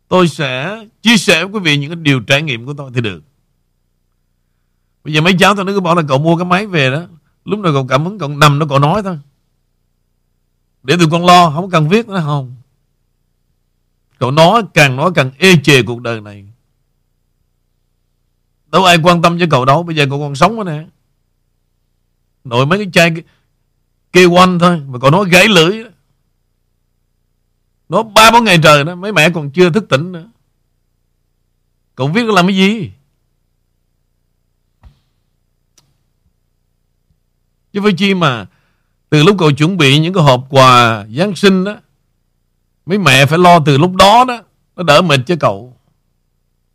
Tôi sẽ chia sẻ với quý vị những cái điều trải nghiệm của tôi thì được. Bây giờ mấy cháu tao nó cứ bảo là cậu mua cái máy về đó. Lúc nào cậu cảm hứng cậu nằm nó cậu nói thôi. Để tụi con lo, Không cần viết nữa, không. Cậu nói, càng nói càng ê chề cuộc đời này. Đâu ai quan tâm với cậu đâu, Bây giờ cậu còn sống nữa nè. Nội mấy cái chai kêu quanh thôi, Mà cậu nói gãy lưỡi đó. Nó ba bốn ngày trời đó, Mấy mẹ còn chưa thức tỉnh nữa. Cậu viết làm cái gì. Chứ phải chi mà Từ lúc cậu chuẩn bị những cái hộp quà Giáng sinh đó, Mấy mẹ phải lo từ lúc đó đó, Nó đỡ mệt cho cậu.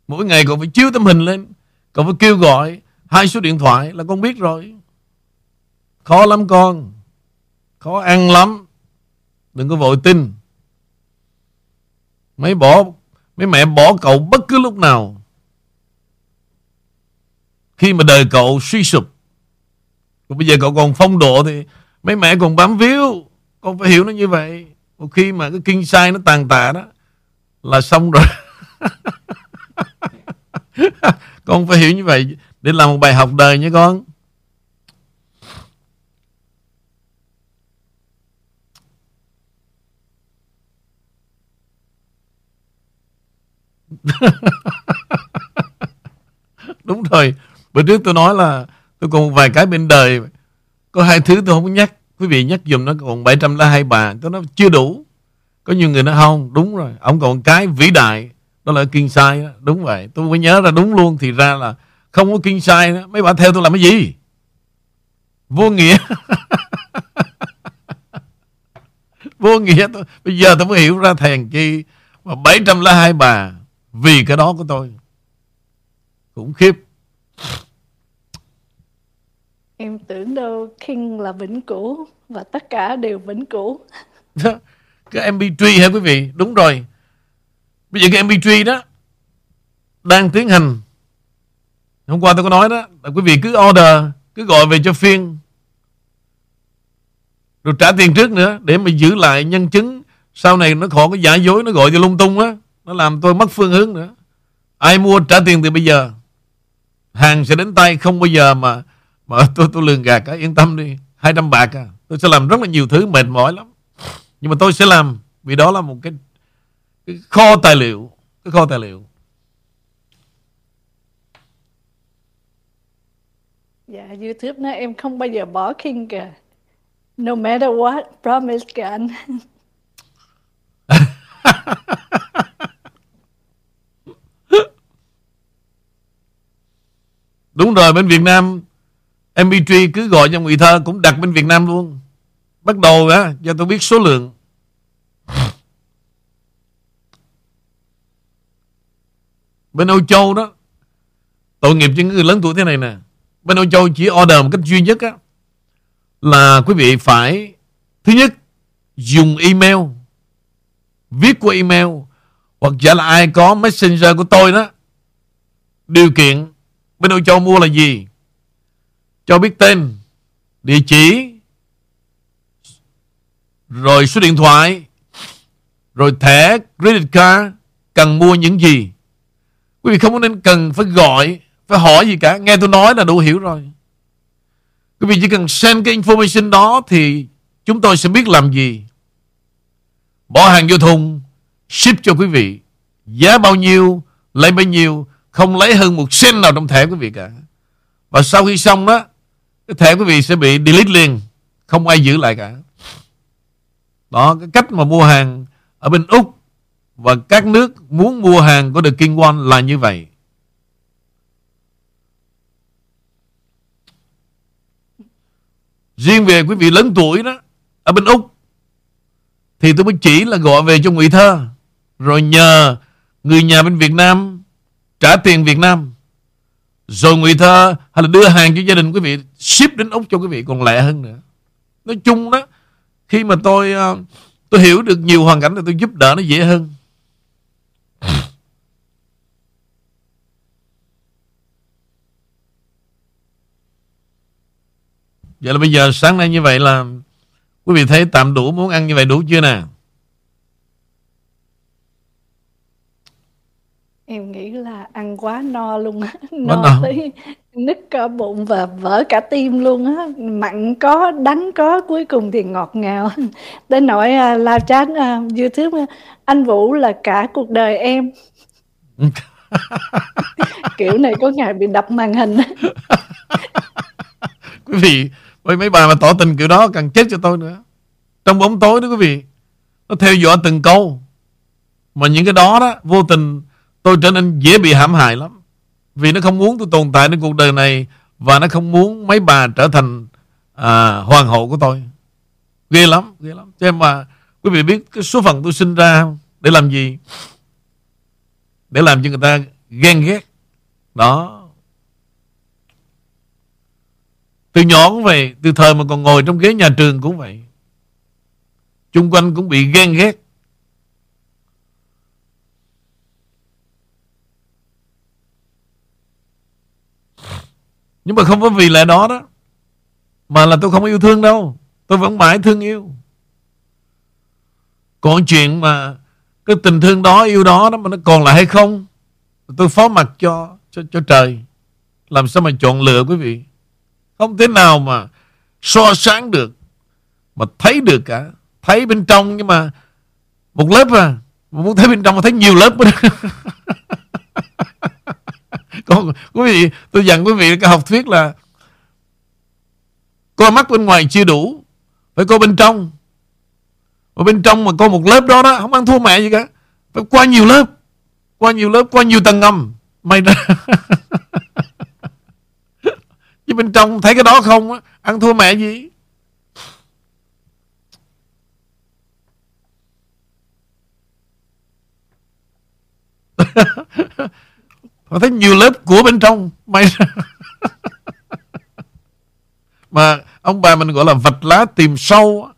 Mỗi ngày cậu phải chiếu tấm hình lên, Cậu phải kêu gọi Hai số điện thoại là con biết rồi. Khó lắm con, Khó ăn lắm, Đừng có vội tin. Mấy bỏ, Mấy mẹ bỏ cậu bất cứ lúc nào. Khi mà đời cậu suy sụp còn bây giờ cậu còn phong độ thì Mấy mẹ còn bám víu. Con phải hiểu nó như vậy. Một khi mà cái kinh sai nó tàn tạ đó, Là xong rồi. Con phải hiểu như vậy Để làm một bài học đời nha con. Đúng rồi. Bữa trước tôi nói là Tôi còn một vài cái bên đời. Có hai thứ tôi không nhắc. Quý vị nhắc dùm nó còn 702 bà. Tôi nói chưa đủ. Có nhiều người nói không Đúng rồi. Ông còn cái vĩ đại. Đó là kinh sai đó. Đúng vậy. Tôi mới nhớ ra đúng luôn Thì ra là không có kinh sai đó. Mấy bà theo tôi làm cái gì? Vô nghĩa. Vô nghĩa tôi, Bây giờ tôi mới hiểu ra thèn chi Mà 702 bà Vì cái đó của tôi. Khủng khiếp. Em tưởng đâu King là vĩnh cửu và tất cả đều vĩnh cửu. cái MP3 hả quý vị? Đúng rồi. Bây giờ cái MP3 đó đang tiến hành. Hôm qua tôi có nói đó, là quý vị cứ order, cứ gọi về cho phiên. Rồi trả tiền trước nữa, để mà giữ lại nhân chứng. Sau này nó khỏi có giả dối, nó gọi cho lung tung á, nó làm tôi mất phương hướng nữa. Ai mua trả tiền từ bây giờ, hàng sẽ đến tay, không bao giờ mà mà tôi tôi lường gạt cả yên tâm đi 200 bạc à tôi sẽ làm rất là nhiều thứ mệt mỏi lắm nhưng mà tôi sẽ làm vì đó là một cái, cái kho tài liệu cái kho tài liệu Dạ, YouTube nói em không bao giờ bỏ King kìa. No matter what, promise anh. đúng rồi bên Việt Nam MP3 cứ gọi cho người thơ cũng đặt bên Việt Nam luôn. Bắt đầu á, cho tôi biết số lượng. Bên Âu Châu đó, tội nghiệp cho những người lớn tuổi thế này nè. Bên Âu Châu chỉ order một cách duy nhất á, là quý vị phải, thứ nhất, dùng email, viết qua email, hoặc giả là ai có messenger của tôi đó, điều kiện bên Âu Châu mua là gì? Cho biết tên, địa chỉ, rồi số điện thoại, rồi thẻ credit card, cần mua những gì. Quý vị không có nên cần phải gọi, phải hỏi gì cả. Nghe tôi nói là đủ hiểu rồi. Quý vị chỉ cần send cái information đó thì chúng tôi sẽ biết làm gì. Bỏ hàng vô thùng, ship cho quý vị. Giá bao nhiêu, lấy bao nhiêu, không lấy hơn một cent nào trong thẻ quý vị cả. Và sau khi xong đó thẻ quý vị sẽ bị delete liền, không ai giữ lại cả đó, cái cách mà mua hàng ở bên Úc và các nước muốn mua hàng của The King One là như vậy. Riêng về quý vị lớn tuổi đó, ở bên Úc, thì tôi mới chỉ là gọi về cho Ngụy Thơ, rồi nhờ người nhà bên Việt Nam trả tiền Việt Nam rồi người ta hay là đưa hàng cho gia đình quý vị, ship đến Úc cho quý vị còn lẹ hơn nữa. Nói chung đó, khi mà tôi ờ, tôi hiểu được nhiều hoàn cảnh thì tôi giúp đỡ nó dễ hơn vậy là bây giờ sáng nay như vậy là quý vị thấy tạm đủ muốn ăn như vậy đủ chưa nè Em nghĩ là ăn quá no luôn á, no no. tới nứt cả bụng và vỡ cả tim luôn á, mặn có, đắng có, cuối cùng thì ngọt ngào. Tới nỗi à, live chat à, YouTube à, anh Vũ là cả cuộc đời em. kiểu này có ngày bị đập màn hình quý vị với mấy bà mà tỏ tình kiểu đó càng chết cho tôi nữa trong bóng tối đó quý vị nó theo dõi từng câu mà những cái đó đó vô tình tôi trở nên dễ bị hãm hại lắm. Vì nó không muốn tôi tồn tại trên cuộc đời này và nó không muốn mấy bà trở thành à, hoàng hậu của tôi. Ghê lắm ghê lắm. Cho em mà quý vị biết cái số phận tôi sinh ra để làm gì? Để làm cho người ta ghen ghét. Đó. Từ nhỏ cũng vậy từ thời mà còn ngồi trong ghế nhà trường cũng vậy. Chung quanh cũng bị ghen ghét. Nhưng mà không có vì lẽ đó đó, mà là tôi không yêu thương đâu. Tôi vẫn mãi thương yêu. Còn chuyện mà cái tình thương đó, yêu đó đó mà nó còn lại hay không, tôi phó mặt cho cho cho trời. Làm sao mà chọn lựa quý vị? Không thế nào mà so sáng được, mà thấy được cả. Thấy bên trong nhưng mà một lớp à mà muốn thấy bên trong mà thấy nhiều lớp còn quý vị tôi dặn quý vị cái học thuyết là coi mắt bên ngoài chưa đủ, phải coi bên trong. Ở bên trong mà coi một lớp đó đó, không ăn thua mẹ gì cả. Phải qua nhiều lớp, qua nhiều lớp, qua nhiều tầng ngầm mày ra. Chứ bên trong thấy cái đó không á, ăn thua mẹ gì? Họ thấy nhiều lớp của bên trong May ra. Mà ông bà mình gọi là vạch lá tìm sâu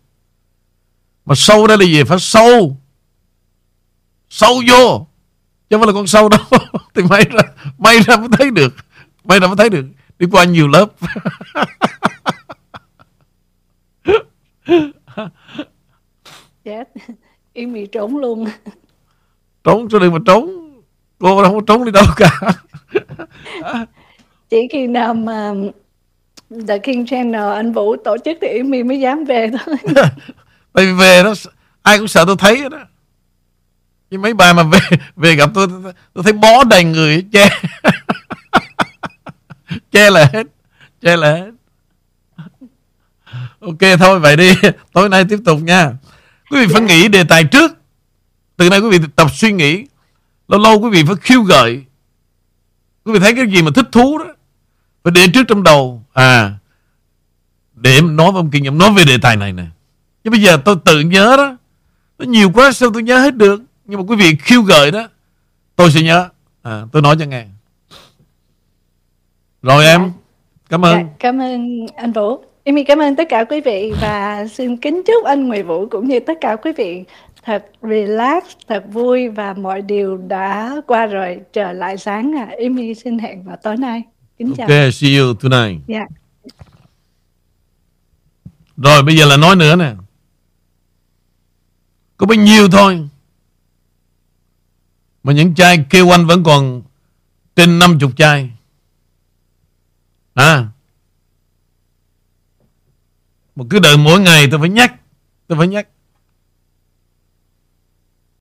Mà sâu đây là gì? Phải sâu. Sâu vô. Chứ không phải là con sâu đâu. Thì may ra May ra mới thấy được. May ra mới thấy được. Đi qua nhiều lớp. Chết. Yến bị trốn luôn. Trốn cho đừng mà trốn Cô đâu có trốn đi đâu cả. Chỉ khi nào mà The King Channel anh Vũ tổ chức thì Yến My mới dám về thôi. Tại vì về đó Ai cũng sợ tôi thấy đó Nhưng mấy bà mà về về gặp tôi Tôi, tôi thấy bó đầy người che. Che là hết Che là hết. Ok thôi vậy đi. Tối nay tiếp tục nha. Quý vị phải nghĩ đề tài trước. Từ nay quý vị tập suy nghĩ Lâu lâu quý vị phải khiêu gợi. Quý vị thấy cái gì mà thích thú đó Phải để trước trong đầu. À Để em nói với ông Kinh Em nói về đề tài này nè. Nhưng bây giờ tôi tự nhớ đó Nó nhiều quá sao tôi nhớ hết được. Nhưng mà quý vị khiêu gợi đó Tôi sẽ nhớ. À, Tôi nói cho nghe. Rồi em Cảm ơn. Dạ, cảm ơn anh Vũ. Em cảm ơn tất cả quý vị và xin kính chúc anh Nguyễn Vũ cũng như tất cả quý vị thật relax, thật vui và mọi điều đã qua rồi trở lại sáng à. Amy xin hẹn vào tối nay. Kính chào. Ok see you tonight Dạ. Rồi bây giờ là nói nữa nè Có bao nhiêu thôi Mà những chai kêu anh vẫn còn Trên 50 chai À Mà cứ đợi mỗi ngày tôi phải nhắc Tôi phải nhắc